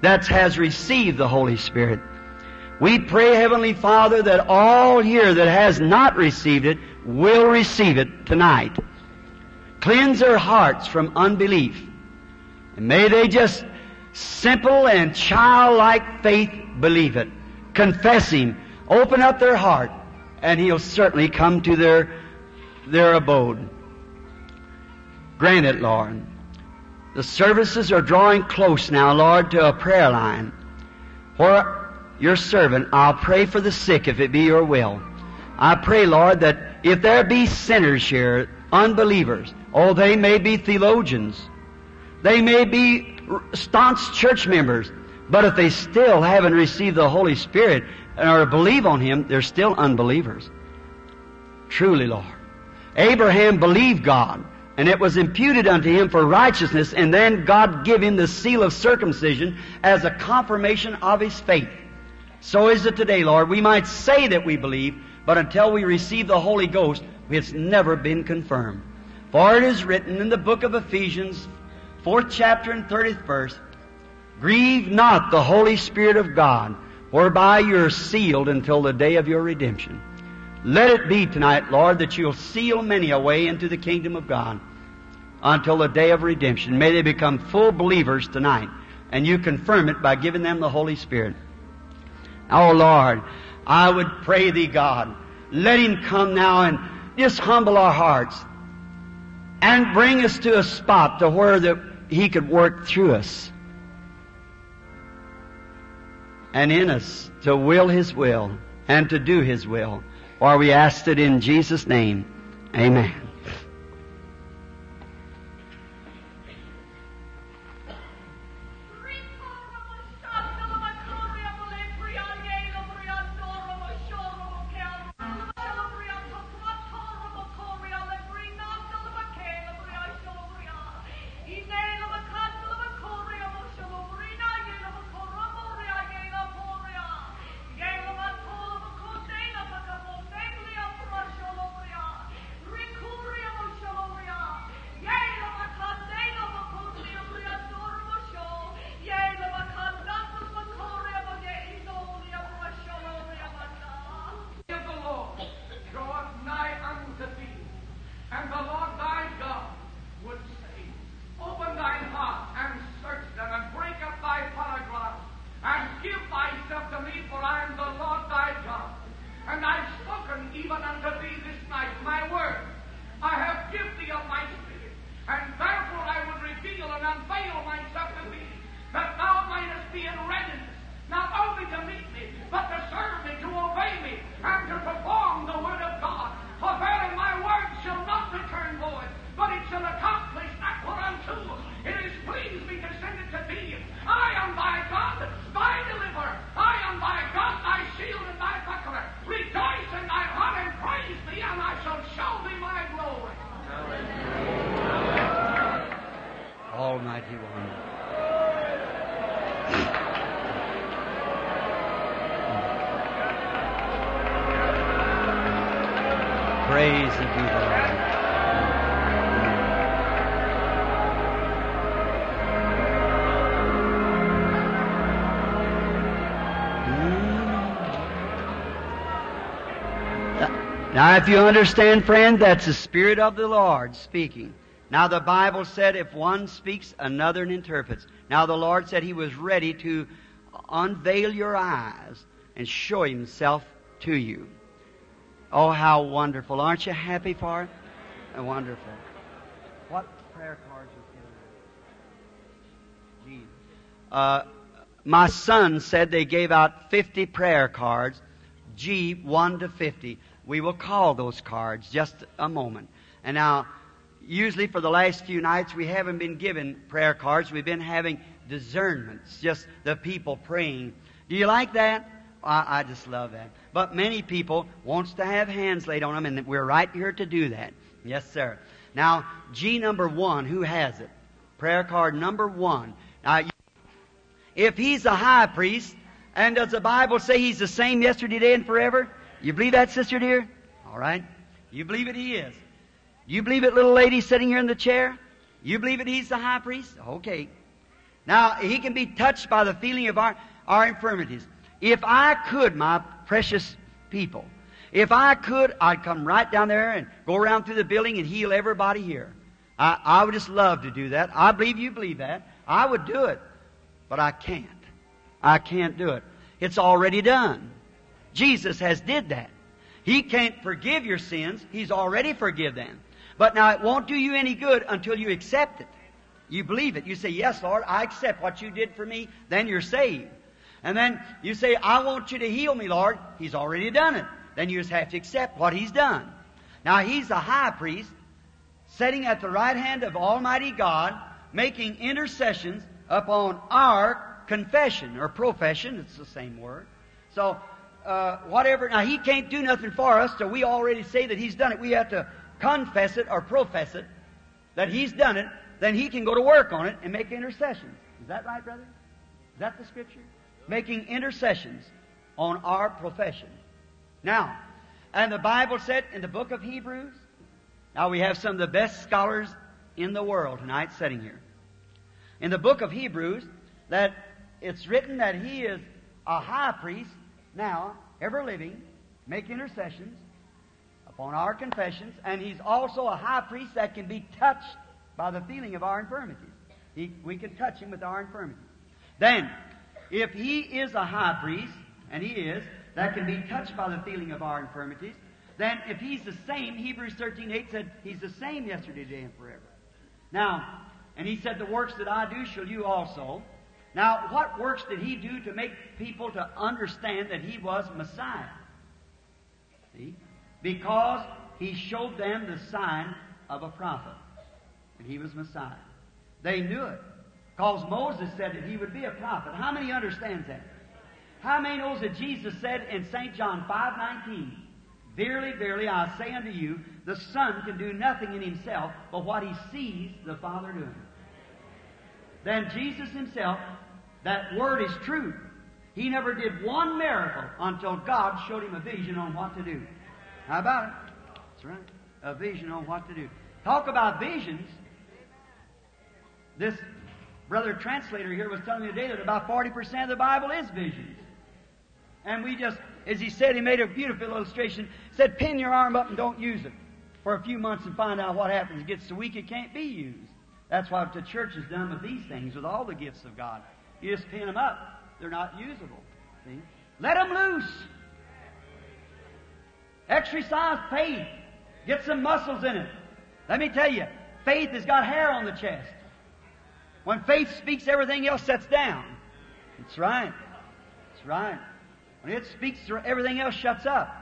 that has received the Holy Spirit. We pray, Heavenly Father, that all here that has not received it will receive it tonight. Cleanse their hearts from unbelief. And may they just simple and childlike faith believe it. Confess Him. Open up their heart, and He'll certainly come to their, their abode. Grant it, Lord. The services are drawing close now, Lord, to a prayer line. For your servant, I'll pray for the sick if it be your will. I pray, Lord, that if there be sinners here, unbelievers, oh, they may be theologians, they may be staunch church members, but if they still haven't received the Holy Spirit or believe on Him, they're still unbelievers. Truly, Lord. Abraham believed God, and it was imputed unto him for righteousness, and then God gave him the seal of circumcision as a confirmation of his faith. So is it today, Lord. We might say that we believe, but until we receive the Holy Ghost, it's never been confirmed. For it is written in the book of Ephesians, fourth chapter and thirtieth verse, Grieve not the Holy Spirit of God, whereby you're sealed until the day of your redemption. Let it be tonight, Lord, that you'll seal many away into the kingdom of God until the day of redemption. May they become full believers tonight, and you confirm it by giving them the Holy Spirit. Oh Lord, I would pray thee, God, let him come now and just humble our hearts and bring us to a spot to where the, he could work through us and in us to will his will and to do his will. For we ask it in Jesus' name. Amen. You understand, friend, that's the Spirit of the Lord speaking. Now, the Bible said if one speaks, another interprets. Now, the Lord said He was ready to unveil your eyes and show Himself to you. Oh, how wonderful. Aren't you happy for it? Uh, wonderful. What prayer cards are given? Jesus. Uh, my son said they gave out 50 prayer cards, G 1 to 50. We will call those cards just a moment. And now, usually for the last few nights, we haven't been given prayer cards. We've been having discernments, just the people praying. Do you like that? I, I just love that. But many people wants to have hands laid on them, and we're right here to do that. Yes, sir. Now, G number one, who has it? Prayer card number one. Now, if he's a high priest, and does the Bible say he's the same yesterday, today, and forever? You believe that, sister dear? All right. You believe it he is. You believe it, little lady sitting here in the chair? You believe it he's the high priest? Okay. Now, he can be touched by the feeling of our, our infirmities. If I could, my precious people, if I could, I'd come right down there and go around through the building and heal everybody here. I, I would just love to do that. I believe you believe that. I would do it. but I can't. I can't do it. It's already done. Jesus has did that. He can't forgive your sins. He's already forgiven them. But now it won't do you any good until you accept it. You believe it. You say, yes, Lord, I accept what you did for me. Then you're saved. And then you say, I want you to heal me, Lord. He's already done it. Then you just have to accept what He's done. Now He's the high priest, sitting at the right hand of Almighty God, making intercessions upon our confession or profession. It's the same word. So, uh, whatever. Now, He can't do nothing for us, so we already say that He's done it. We have to confess it or profess it that He's done it. Then He can go to work on it and make intercessions. Is that right, brother? Is that the Scripture? Making intercessions on our profession. Now, and the Bible said in the book of Hebrews, now we have some of the best scholars in the world tonight sitting here. In the book of Hebrews, that it's written that he is a high priest now, ever living, make intercessions upon our confessions, and he's also a high priest that can be touched by the feeling of our infirmities. He, we can touch him with our infirmities. Then, if he is a high priest, and he is, that can be touched by the feeling of our infirmities, then if he's the same, Hebrews 13, 8 said, he's the same yesterday, today, and forever. Now, and he said, the works that I do shall you also. Now, what works did he do to make people to understand that he was Messiah? See? Because he showed them the sign of a prophet. And he was Messiah. They knew it. Because Moses said that he would be a prophet. How many understands that? How many knows that Jesus said in St. John 5.19, Verily, verily, I say unto you, the Son can do nothing in himself but what he sees the Father doing. Then Jesus himself, that word is true. He never did one miracle until God showed him a vision on what to do. How about it? That's right. A vision on what to do. Talk about visions. This brother translator here was telling me today that about 40% of the Bible is visions. And we just, as he said, he made a beautiful illustration. Said, pin your arm up and don't use it for a few months and find out what happens. It gets so weak it can't be used. That's what the church has done with these things, with all the gifts of God. You just pin them up. They're not usable. See? Let them loose. Exercise faith. Get some muscles in it. Let me tell you, faith has got hair on the chest. When faith speaks, everything else sets down. That's right. That's right. When it speaks, everything else shuts up.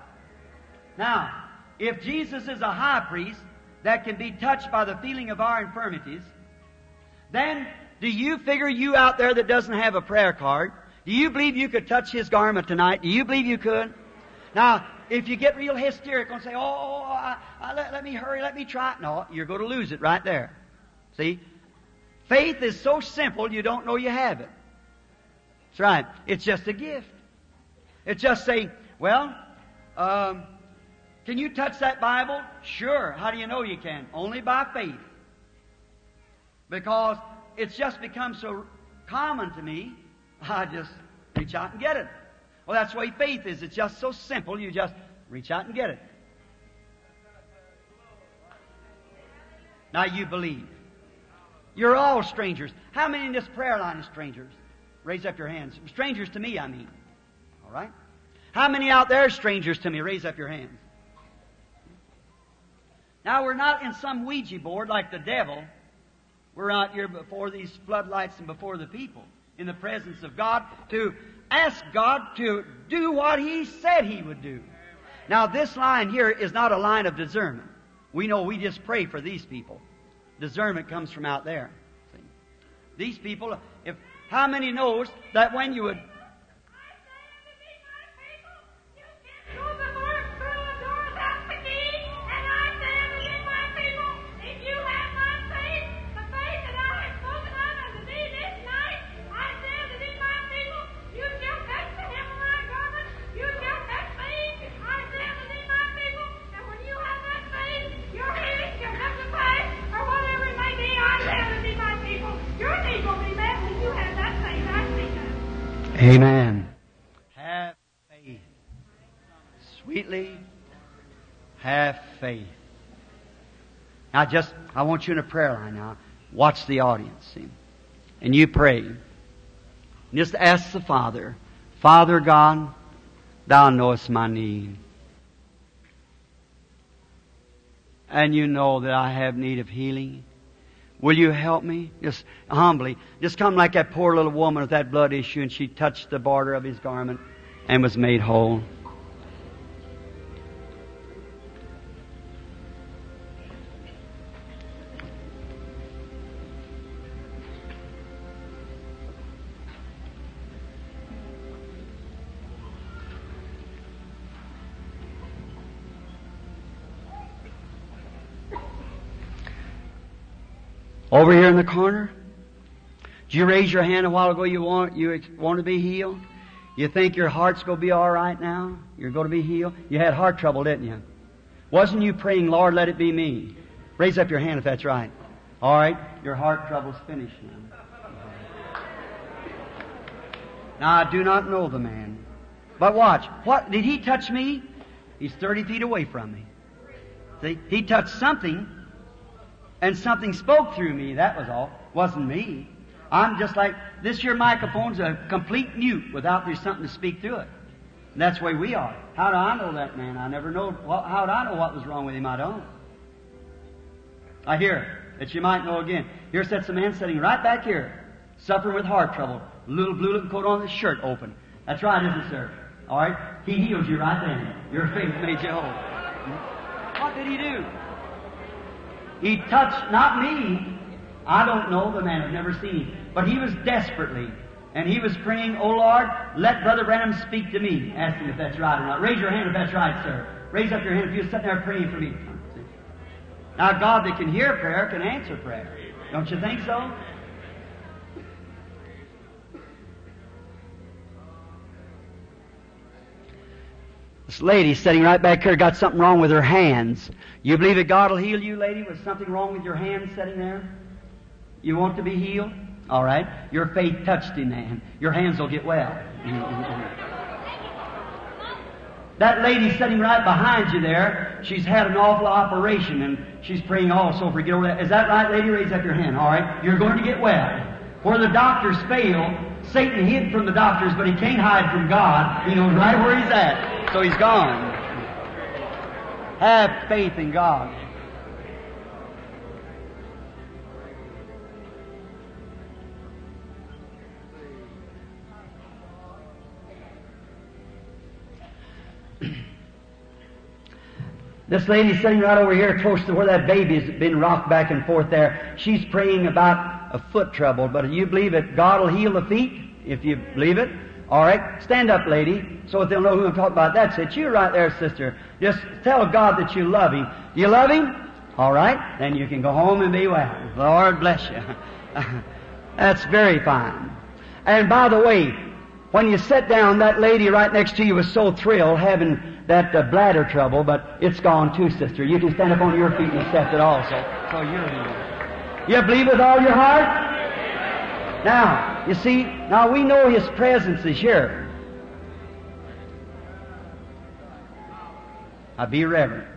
Now, if Jesus is a high priest that can be touched by the feeling of our infirmities, then do you figure you out there that doesn't have a prayer card, do you believe you could touch his garment tonight? Do you believe you could? Now, if you get real hysterical and say, oh, I, I, let, let me hurry, let me try, it. no, you're going to lose it right there. See? Faith is so simple you don't know you have it. That's right. It's just a gift. It's just saying, well, um, can you touch that Bible? Sure. How do you know you can? Only by faith. Because it's just become so common to me, I just reach out and get it. Well, that's the way faith is. It's just so simple. You just reach out and get it. Now you believe. You're all strangers. How many in this prayer line are strangers? Raise up your hands. Strangers to me, I mean. All right? How many out there are strangers to me? Raise up your hands. Now, we're not in some Ouija board like the devil. We're out here before these floodlights and before the people in the presence of God to ask God to do what He said He would do. Now, this line here is not a line of discernment. We know we just pray for these people. Discernment comes from out there. See? These people, if how many knows that when you would Now just, I want you in a prayer line now. Watch the audience, see? And you pray. Just ask the Father, Father God, Thou knowest my need. And you know that I have need of healing. Will you help me? Just humbly. Just come like that poor little woman with that blood issue and she touched the border of his garment and was made whole. Over here in the corner. Did you raise your hand a while ago? You want you want to be healed? You think your heart's going to be all right now? You're going to be healed? You had heart trouble, didn't you? Wasn't you praying, Lord, let it be me? Raise up your hand if that's right. All right, your heart trouble's finished now. Now I do not know the man, but watch. What did he touch me? He's thirty feet away from me. See, he touched something and something spoke through me. That was all. Wasn't me. I'm just like this. Your microphone's a complete mute without there's something to speak through it. And that's the way we are. How do I know that man? I never know. Well, how do I know what was wrong with him? I don't. I hear that you might know again. Here sits a man sitting right back here, suffering with heart trouble. Little blue looking coat on, his shirt open. That's right, isn't it, sir? All right. He healed you right then. Your faith made you whole. What did he do? He touched not me. I don't know the man. I've never seen him. But he was desperately. And he was praying, Oh Lord, let Brother Branham speak to me. Ask him if that's right or not. Raise your hand if that's right, sir. Raise up your hand if you're sitting there praying for me. Now God that can hear prayer can answer prayer. Don't you think so? This lady sitting right back here got something wrong with her hands. You believe that God will heal you, lady, with something wrong with your hands sitting there? You want to be healed? All right. Your faith touched him, man. Your hands will get well. *laughs* that lady sitting right behind you there, she's had an awful operation and she's praying also for get over that. Is that right, lady? Raise up your hand. All right. You're going to get well. Where the doctors fail, Satan hid from the doctors, but he can't hide from God. He knows right where he's at. So he's gone. Have faith in God. *clears throat* This lady sitting right over here close to where that baby's been rocked back and forth there, she's praying about a foot trouble, but do you believe that God will heal the feet? If you believe it, all right, stand up, lady, so that they'll know who I'm talking about. That's it. You right there, sister. Just tell God that you love Him. You love Him? All right, then you can go home and be well. Lord bless you. *laughs* That's very fine. And by the way, when you sit down, that lady right next to you was so thrilled having that uh, bladder trouble, but it's gone too, sister. You can stand up on your feet and accept it also. So you're. You believe with all your heart? Now, you see, now we know His presence is here. Now be reverent.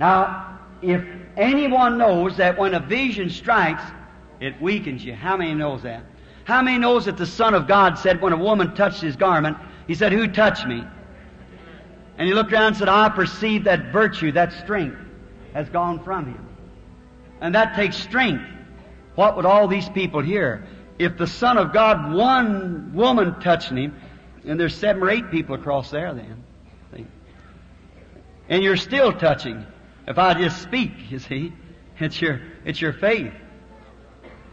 Now, if anyone knows that when a vision strikes, it weakens you. How many knows that? How many knows that the Son of God said when a woman touched his garment, he said, Who touched me? And he looked around and said, I perceive that virtue, that strength has gone from him. And that takes strength. What would all these people hear? If the Son of God, one woman touching him, and there's seven or eight people across there then. And you're still touching. If I just speak, *laughs* you see, it's your, it's your faith.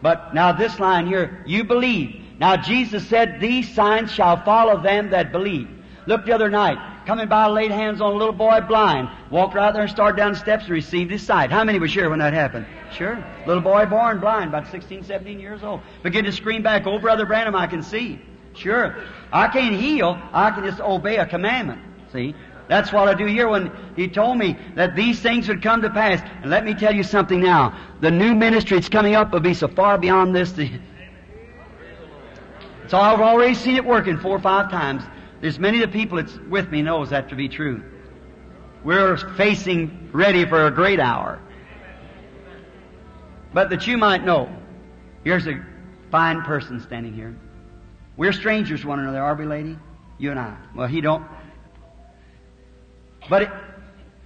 But now this line here, you believe. Now Jesus said, these signs shall follow them that believe. Look the other night, coming by, laid hands on a little boy blind, walked right there and started down the steps and received his sight. How many was here when that happened? Sure. Little boy born blind, about 16, 17 years old. Begin to scream back, oh brother Branham, I can see. Sure. I can't heal, I can just obey a commandment. See? That's what I do here when he told me that these things would come to pass. And let me tell you something now. The new ministry that's coming up will be so far beyond this. *laughs* So I've already seen it working four or five times. There's many of the people that's with me knows that to be true. We're facing ready for a great hour. But that you might know, here's a fine person standing here. We're strangers to one another, are we, lady? You and I. Well, he don't. But it,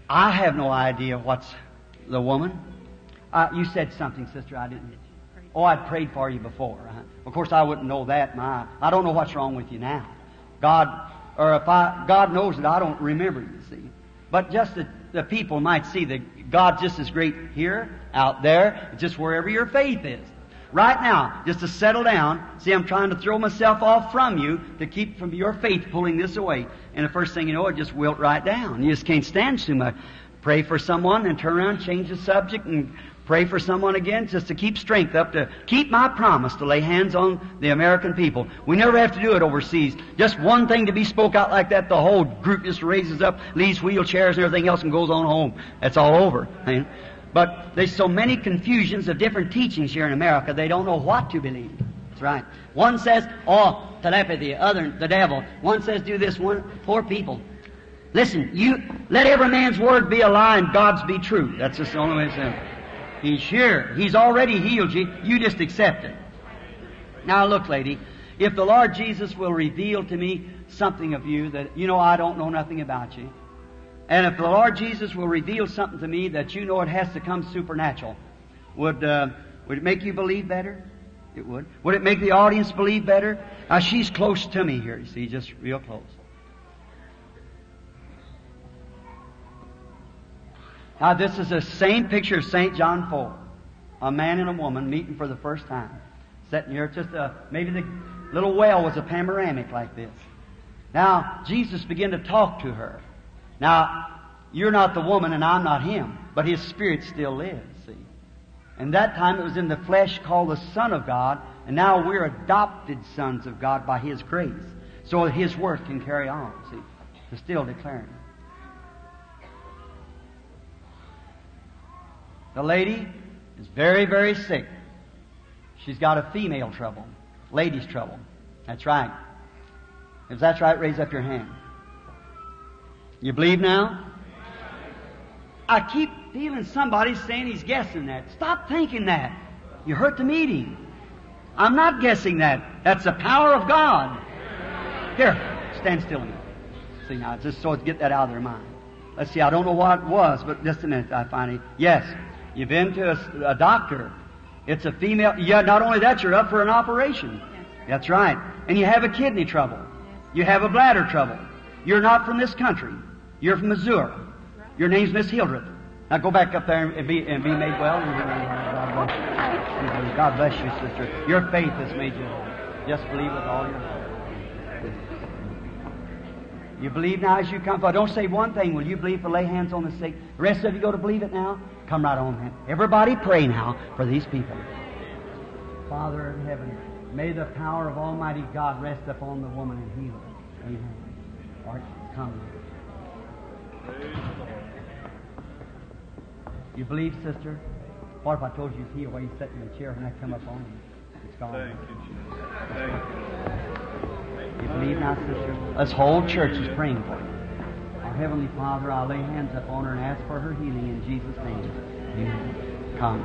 I have no idea what's the woman. Uh, you said something, sister. I didn't. Oh, I'd prayed for you before. Uh-huh. Of course, I wouldn't know that. My, I don't know what's wrong with you now. God, or if I, God knows that I don't remember. You see, but just that the people might see that God just as great here, out there, just wherever your faith is. Right now, just to settle down. See, I'm trying to throw myself off from you to keep from your faith pulling this away. And the first thing you know, it just wilt right down. You just can't stand too much. Pray for someone and turn around, change the subject, and pray for someone again just to keep strength up to keep my promise to lay hands on the American people. We never have to do it overseas. Just one thing to be spoke out like that, the whole group just raises up, leaves wheelchairs and everything else and goes on home. That's all over. But there's so many confusions of different teachings here in America, they don't know what to believe. That's right. One says, oh, telepathy, other, the devil. One says, do this, one, poor people. Listen, you, let every man's word be a lie and God's be true. That's just the only way to say it. He's here. He's already healed you. You just accept it. Now look, lady, if the Lord Jesus will reveal to me something of you that, you know, I don't know nothing about you, and if the Lord Jesus will reveal something to me that you know it has to come supernatural, would, uh, would it make you believe better? It would. Would it make the audience believe better? Now she's close to me here, you see, just real close. Now this is the same picture of St. John 4. A man and a woman meeting for the first time. Sitting here, just a, maybe the little well was a panoramic like this. Now, Jesus began to talk to her. Now, you're not the woman and I'm not him, but his spirit still lives, see. And that time it was in the flesh called the Son of God, and now we're adopted sons of God by his grace. So his work can carry on, see, to still declaring. The lady is very, very sick. She's got a female trouble, ladies' trouble. That's right. If that's right, raise up your hand. You believe now? I keep feeling somebody saying he's guessing that. Stop thinking that. You hurt the meeting. I'm not guessing that. That's the power of God. Here, stand still a minute. See now, just so to get that out of their mind. Let's see, I don't know what it was, but just a minute, I finally, yes, you've been to a, a doctor. It's a female, yeah, not only that, you're up for an operation. That's right. And you have a kidney trouble. You have a bladder trouble. You're not from this country. You're from Missouri. Your name's Miss Hildreth. Now go back up there and be, and be made well. God bless you. Sister. Your faith has made you whole. Just believe with all your heart. You believe now as you come forward. Don't say one thing. Will you believe to lay hands on the sick? The rest of you go to believe it now? Come right on, man. Everybody pray now for these people. Father in heaven, may the power of Almighty God rest upon the woman and heal her. Amen. Art, come. You believe, sister? What if I told you he's here while you sat in the chair when I come up on you? It's gone. Thank you, Jesus. Thank you. You believe now, sister? This whole church is praying for you. Heavenly Father, I'll lay hands upon her and ask for her healing in Jesus' name. Amen. Come.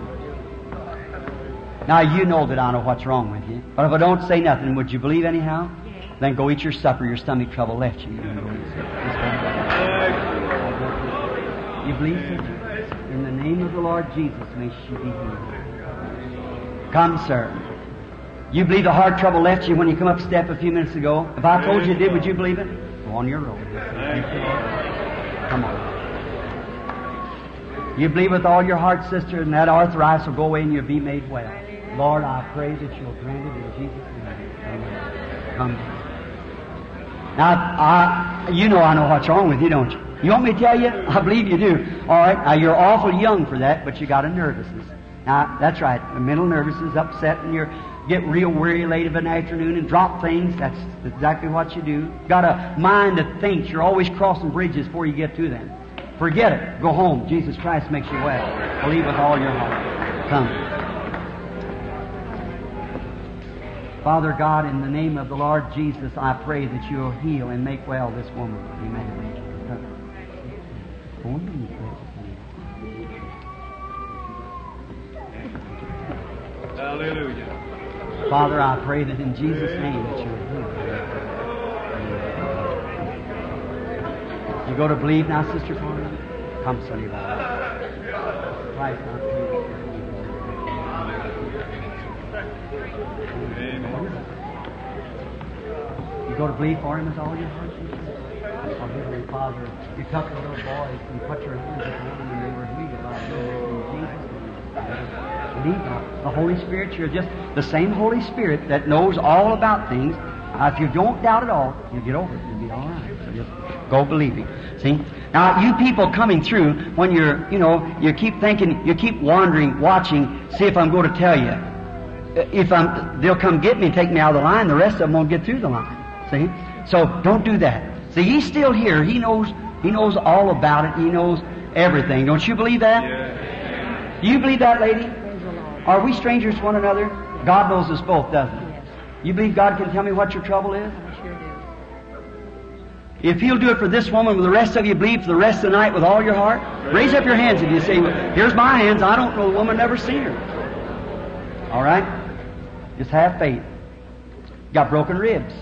Now you know that I know what's wrong with you. But if I don't say nothing, would you believe anyhow? Then go eat your supper. Your stomach trouble left you. You, can go eat supper. you believe, sister? In the name of the Lord Jesus, may she be healed. Come, sir. You believe the heart trouble left you when you come up step a few minutes ago? If I told you it did, would you believe it? On your road. Come on. You believe with all your heart, sister, and that arthritis will go away and you'll be made well. Lord, I pray that you'll grant it in Jesus' name. Amen. Come. Now, I, you know I know what's wrong with you, don't you? You want me to tell you? I believe you do. All right. Now, you're awful young for that, but you got a nervousness. Now, that's right. A mental nervousness, upset, and you get real weary late of an afternoon and drop things. That's exactly what you do. Got a mind that thinks. You're always crossing bridges before you get to them. Forget it. Go home. Jesus Christ makes you well. Believe with all your heart. Come. Father God, in the name of the Lord Jesus, I pray that you'll heal and make well this woman. Amen. Hallelujah. Father, I pray that in Jesus' name that you would do. You go to believe now, Sister Carmen. Come, Sonny Bob. Christ, not You go to believe for him with all your heart? Oh, Heavenly Father, you took those boys and put your hands upon them and they were healed by you now. The Holy Spirit, you're just the same Holy Spirit that knows all about things. Now, if you don't doubt at all, you'll get over it. You'll be all right. So just go believing. See? Now, you people coming through, when you're, you know, you keep thinking, you keep wandering, watching, see if I'm going to tell you. Uh, if I'm, they'll come get me and take me out of the line. The rest of them won't get through the line. See? So don't do that. See, he's still here. He knows, he knows all about it. He knows everything. Don't you believe that? Do you believe that, lady? Are we strangers to one another? God knows us both, doesn't he? Yes, You believe God can tell me what your trouble is? I sure do. If He'll do it for this woman, will the rest of you believe for the rest of the night with all your heart? Raise up your hands if you say, here's my hands. I don't know the woman, never seen her. All right? Just have faith. Got broken ribs.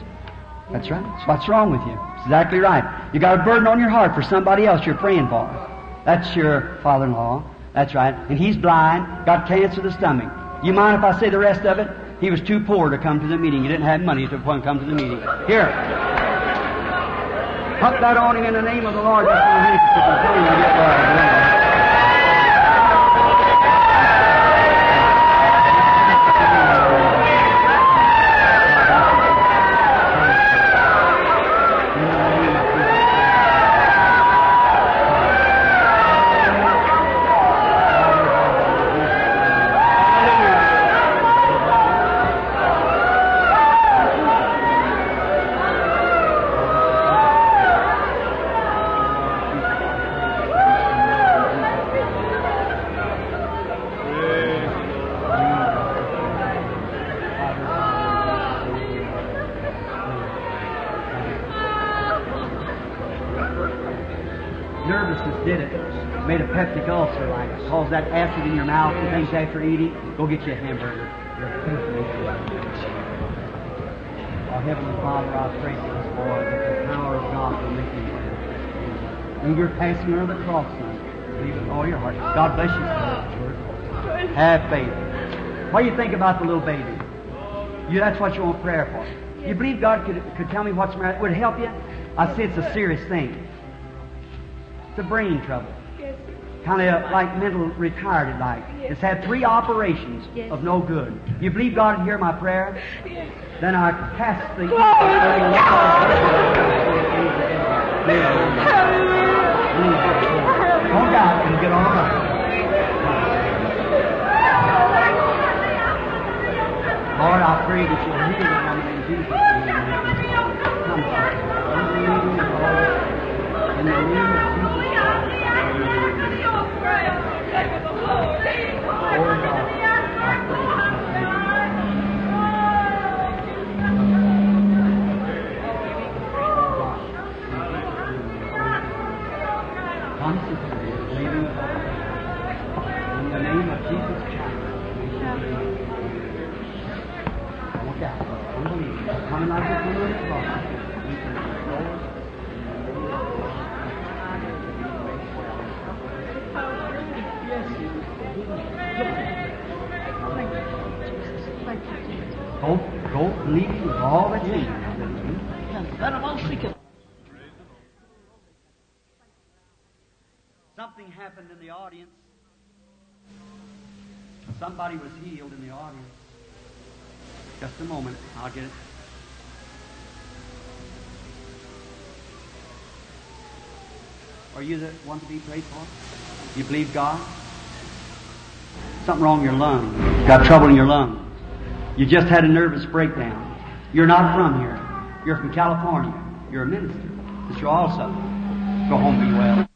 That's right. That's what's wrong with you. Exactly right. You got a burden on your heart for somebody else you're praying for. That's your father-in-law. That's right. And he's blind, got cancer of the stomach. You mind if I say the rest of it? He was too poor to come to the meeting. He didn't have money to come to the meeting. Here. Put that on him in the name of the Lord. Nervousness did it. Made a peptic ulcer like it. Caused that acid in your mouth and things after eating. Go get you a hamburger. Our Heavenly Father, I pray for this boy that the power of God will make him well. And you're passing under the cross, son. Believe with all your heart. God bless you. Have faith. What do you think about the little baby? You, that's what you want prayer for. You believe God could, could tell me what's the matter? Would it help you? I say it's a serious thing. It's a brain trouble. Yes, Kind of like mental retarded like. It's had three operations Yes. of no good. You believe God would hear my prayer? yes. Then I cast the Glory Don't doubt and get all right. Lord, I pray that you'll go, believing with all that's in you. Something happened in the audience. Somebody was healed in the audience. Just a moment, I'll get it. Are you the one to be prayed for? You believe God? Something wrong in your lung. Got trouble in your lungs. You just had a nervous breakdown. You're not from here. You're from California. You're a minister. But you're also. Go home, be well.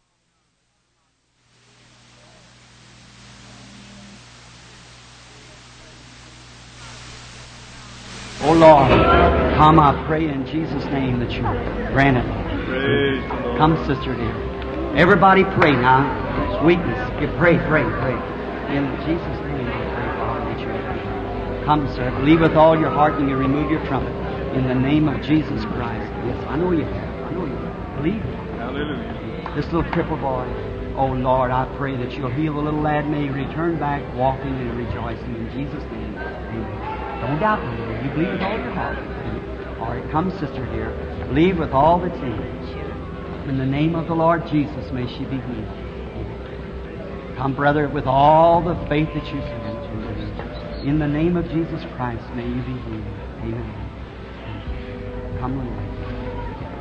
Oh Lord, come, I pray in Jesus' name that you grant it. Come, sister dear. Everybody pray now. You pray, pray, pray. In Jesus' name, I pray, Father, that you Come, sir. Believe with all your heart and you remove your trumpet. In the name of Jesus Christ. Yes, I know you have. I know you have. Believe. Hallelujah. This little cripple boy. Oh Lord, I pray that you'll heal the little lad. May he return back walking and rejoicing in Jesus' name. Amen. Don't doubt me. You believe with all your heart. All right, come, sister dear. Believe with all that's in you. In the name of the Lord Jesus, may she be healed. Come, brother, with all the faith that you can. In the name of Jesus Christ, may you be healed. Amen. Come, little lady.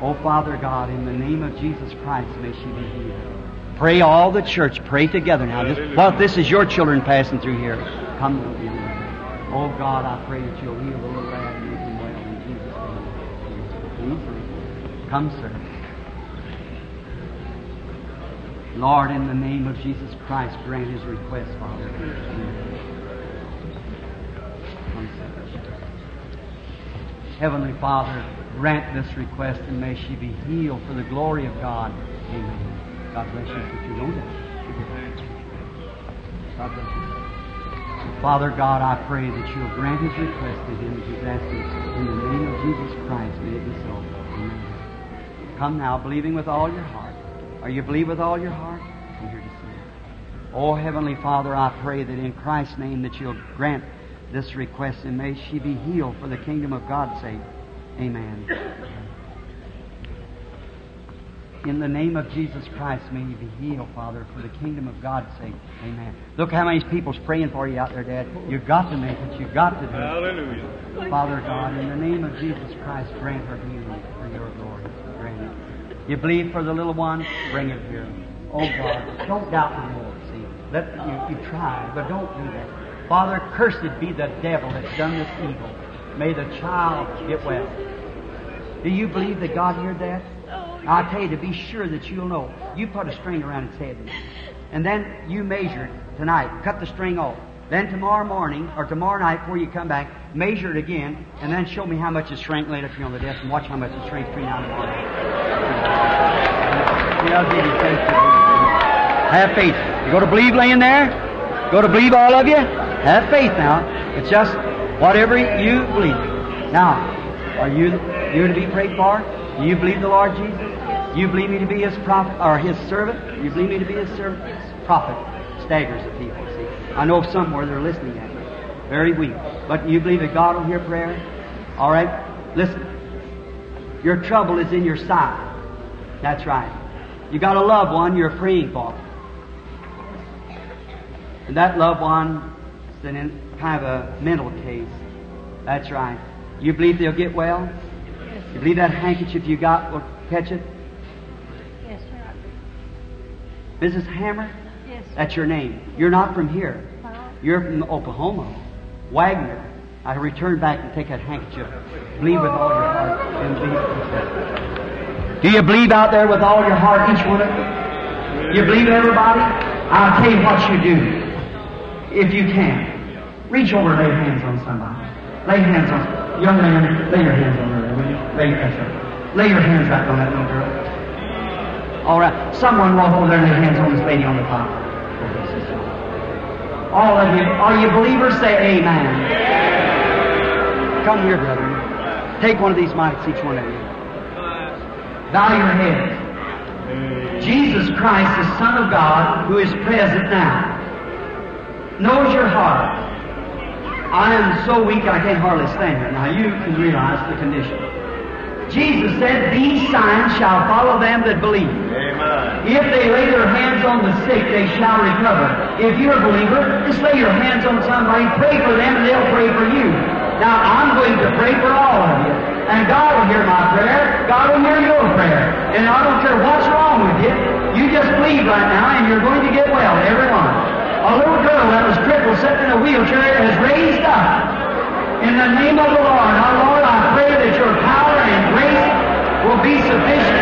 Oh, Father God, in the name of Jesus Christ, may she be healed. Pray all the church. Pray together now. This, well, this is your children passing through here. Come, lady. Oh, God, I pray that you'll heal the little lad and make him well in Jesus' name. Come, sir. Lord, in the name of Jesus Christ, grant his request, Father. Amen. Come, sir. Heavenly Father, grant this request and may she be healed for the glory of God. Amen. God bless you. If you don't God bless you. Father God, I pray that you'll grant his request to him as he's asking. In the name of Jesus Christ, may it be so. Amen. Come now, believing with all your heart. Are you believe with all your heart? Come here to see. Oh, Heavenly Father, I pray that in Christ's name that you'll grant this request and may she be healed for the kingdom of God's sake. Amen. In the name of Jesus Christ, may you be healed, Father, for the kingdom of God's sake. Amen. Look how many people's praying for you out there, Dad. You've got to make it. You've got to do it. Hallelujah. Father God, in the name of Jesus Christ, grant her healing for your glory. Grant it. You believe for the little one? Bring it here. Oh God, don't doubt the Lord. See, let you, you try, but don't do that. Father, cursed be the devil that's done this evil. May the child get well. Do you believe that God heard that? I tell you to be sure that you'll know. You put a string around its head, and then you measure it tonight. Cut the string off. Then tomorrow morning or tomorrow night before you come back, measure it again, and then show me how much it shrank laid up here on the desk, and watch how much it shrank faith to believe. Have faith. You go to believe laying there? Go to believe all of you? Have faith now. It's just whatever you believe. Now, are you you to be prayed for? Do you believe the Lord Jesus? Do you believe me to be his prophet or his servant? Do you believe me to be his servant? Prophet staggers the people. See, I know somewhere they're listening at me. Very weak. But you believe that God will hear prayer? All right. Listen. Your trouble is in your side. That's right. You got a loved one you're praying for. And that loved one is in kind of a mental case. That's right. You believe they'll get well? You believe that handkerchief you got will catch it? Yes, sir. Mrs. Hammer? Yes. That's your name. You're not from here. Well, You're from Oklahoma. Wagner. I return back and take that handkerchief. Believe with all your heart and believe. Do you believe out there with all your heart, each one of you? You believe everybody? I'll tell you what you do. If you can, reach over and lay hands on somebody. Lay hands on young man. Lay your hands on her, will you? Lay your hands on. Lay your hands right on that little girl. All right. Someone walk over there and lay hands on this lady on the top. All of you, are you believers? Say amen. Come here, brethren. Take one of these mics, each one of you. Bow your head. Jesus Christ, the Son of God, who is present now, knows your heart. I am so weak I can't hardly stand here. Now you can realize the condition. Jesus said, These signs shall follow them that believe. Amen. If they lay their hands on the sick, they shall recover. If you're a believer, just lay your hands on somebody, pray for them, and they'll pray for you. Now, I'm going to pray for all of you. And God will hear my prayer. God will hear your prayer. And I don't care what's wrong with you. You just believe right now, and you're going to get well, everyone. A little girl that was crippled, sitting in a wheelchair, has raised up. In the name of the Lord, our Lord, I pray that your power and grace will be sufficient